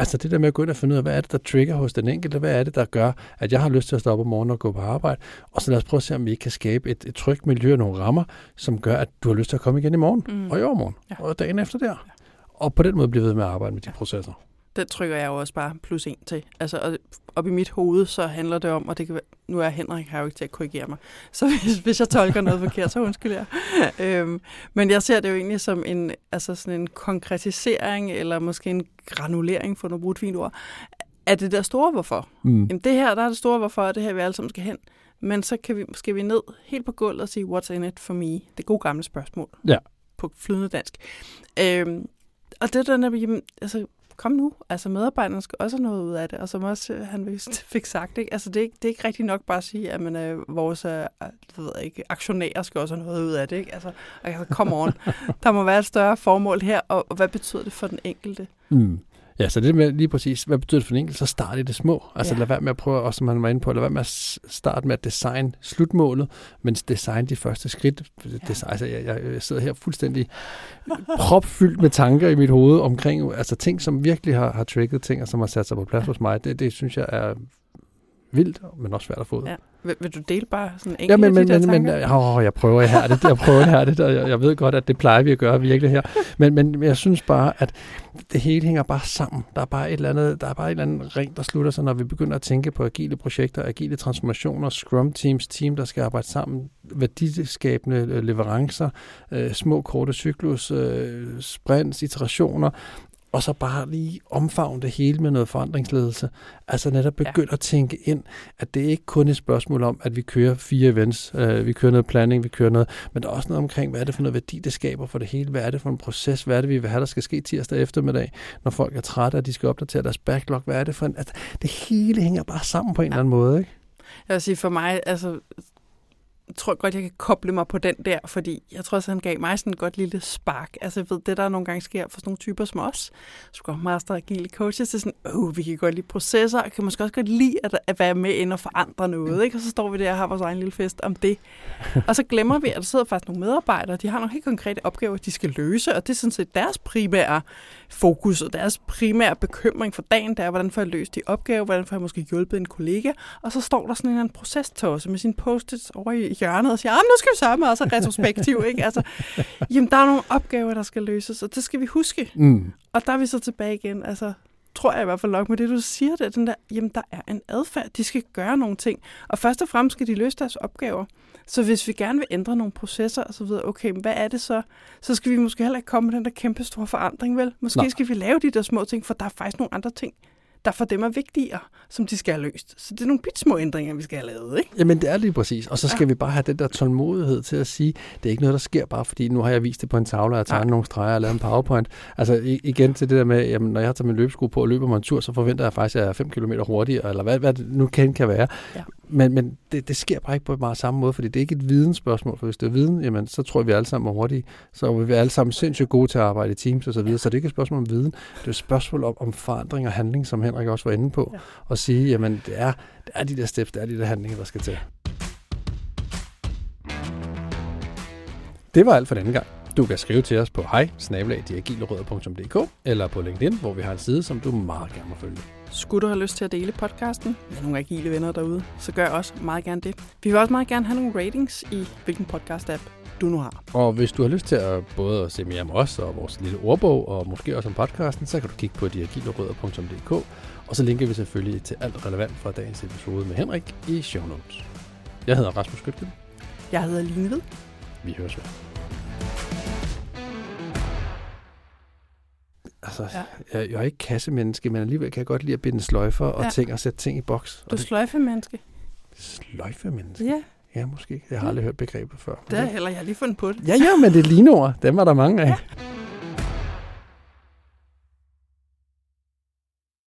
Ja. Altså det der med at gå ind og finde ud af, hvad er det, der trigger hos den enkelte? Hvad er det, der gør, at jeg har lyst til at stå op om morgenen og gå på arbejde? Og så lad os prøve at se, om vi ikke kan skabe et, et trygt miljø og nogle rammer, som gør, at du har lyst til at komme igen i morgen, Mm. og i overmorgen, Ja. ja. og dagen efter der. Og på den måde blive ved med at arbejde med de processer. Den trykker jeg jo også bare plus en til. Altså, og op i mit hoved, så handler det om, og det kan være, nu er Henrik her jo ikke til at korrigere mig, så hvis, hvis jeg tolker noget forkert, så undskyld jeg. øhm, men jeg ser det jo egentlig som en, altså sådan en konkretisering, eller måske en granulering, for at bruge et fint ord, af det der store hvorfor. Mm. Jamen det her, der er det store hvorfor, og det her vi alle sammen skal hen. Men så kan vi, skal vi ned helt på gulvet og sige, what's in it for me? Det gode gamle spørgsmål. Ja. På flydende dansk. Øhm, og det der, når vi, altså, kom nu, altså medarbejderne skal også have noget ud af det, og som også øh, han vist fik sagt, ikke? Altså, det, er ikke, det er ikke rigtigt nok bare at sige, at man, øh, vores øh, jeg ved ikke, aktionærer skal også have noget ud af det. Ikke? Altså, altså, come on. Der må være et større formål her, og, og hvad betyder det for den enkelte? Mm. Ja, så det med lige præcis, hvad betyder det for den enkelte, så start i det små. Altså Ja. ja. lad være med at prøve, også som man var inde på, lad være med at starte med at designe slutmålet, men design de første skridt. Ja. Design, altså, jeg, jeg, sidder her fuldstændig propfyldt med tanker i mit hoved omkring altså ting, som virkelig har, har trigget ting, og som har sat sig på plads hos mig. Det, det synes jeg er vildt, men også svært at få ud. Ja. Vil, vil du dele bare sådan en Ja, men, men, men, men tanker? åh, jeg prøver her det, jeg prøver her det, og jeg, jeg ved godt, at det plejer vi at gøre virkelig her. Men, men jeg synes bare, at det hele hænger bare sammen. Der er bare et eller andet, der er bare et eller andet ring, der slutter sig, når vi begynder at tænke på agile projekter, agile transformationer, scrum teams, team, der skal arbejde sammen, værdiskabende øh, leverancer, øh, små korte cyklus, øh, sprints, iterationer, og så bare lige omfavne det hele med noget forandringsledelse. Altså netop begynde ja. at tænke ind, at det ikke kun er et spørgsmål om, at vi kører fire events, øh, vi kører noget planning, vi kører noget, men der er også noget omkring, hvad er det for noget værdi, det skaber for det hele, hvad er det for en proces, hvad er det, vi vil have, der skal ske tirsdag eftermiddag, når folk er trætte, og de skal opdatere deres backlog, hvad er det for en, altså, det hele hænger bare sammen på en ja. eller anden måde, ikke? Jeg vil sige, for mig, altså, tror godt, jeg kan koble mig på den der, fordi jeg tror også, han gav mig sådan et godt lille spark. Altså, jeg ved, det der nogle gange sker for sådan nogle typer som os, Scrum Master, agile coaches, det er sådan, åh, vi kan godt lide processer, og kan måske også godt lide at, at være med ind og forandre noget, ikke? Og så står vi der og har vores egen lille fest om det. Og så glemmer vi, at der sidder faktisk nogle medarbejdere, de har nogle helt konkrete opgaver, de skal løse, og det er sådan set deres primære fokus, og deres primære bekymring for dagen, det er, hvordan får jeg løst de opgaver, hvordan får jeg måske hjulpet en kollega, og så står der sådan en anden proceståse med sin post over i hjørnet og siger, ah, nu skal vi sørge også retrospektiv, ikke? Altså, jamen, der er nogle opgaver, der skal løses, og det skal vi huske. Mm. Og der er vi så tilbage igen, altså, tror jeg i hvert fald nok med det, du siger, det den der, jamen, der er en adfærd, de skal gøre nogle ting, og først og fremmest skal de løse deres opgaver. Så hvis vi gerne vil ændre nogle processer og så videre, okay, men hvad er det så? Så skal vi måske heller ikke komme med den der kæmpe store forandring, vel? Måske. Nej. skal vi lave de der små ting, for der er faktisk nogle andre ting, der for dem er vigtigere, som de skal have løst. Så det er nogle små ændringer, vi skal have lavet, ikke? Jamen, det er lige præcis. Og så skal ja. vi bare have den der tålmodighed til at sige, det er ikke noget, der sker bare, fordi nu har jeg vist det på en tavle, og jeg tegnet Nej. nogle streger og lavet en powerpoint. Altså igen til det der med, jamen, når jeg tager min løbesko på og løber mig en tur, så forventer jeg faktisk, at jeg er 5 km hurtigere, eller hvad, hvad det nu kan, kan være. Ja. Men, men det, det sker bare ikke på meget samme måde, fordi det er ikke et vidensspørgsmål, for hvis det er viden, jamen, så tror jeg, vi alle sammen er hurtige. Så er vi alle sammen sindssygt gode til at arbejde i teams og så videre. Så det er ikke et spørgsmål om viden, det er et spørgsmål om, om forandring og handling, som Henrik også var inde på. Ja. Og sige, jamen det er, det er de der steps, det er de der handlinger, der skal til. Det var alt for denne gang. Du kan skrive til os på hej eller på LinkedIn, hvor vi har en side, som du meget gerne må følge. Skulle du have lyst til at dele podcasten med nogle agile venner derude, så gør også meget gerne det. Vi vil også meget gerne have nogle ratings i hvilken podcast-app du nu har. Og hvis du har lyst til at både at se mere om os og vores lille ordbog, og måske også om podcasten, så kan du kigge på diagilerødder.dk, og så linker vi selvfølgelig til alt relevant fra dagens episode med Henrik i show notes. Jeg hedder Rasmus Skytgen. Jeg hedder Line Ved. Vi høres ved. Altså, Ja. jeg, jeg er ikke kassemenneske, men alligevel kan jeg godt lide at binde sløjfer og Ja. ting og sætte ting i boks. Du er sløjfemenneske. sløjfemenneske? Ja, Ja, måske. Jeg har aldrig hørt begrebet før. det har heller jeg lige fundet på det. Ja, ja, men det er lignord. Dem var der mange af. Ja.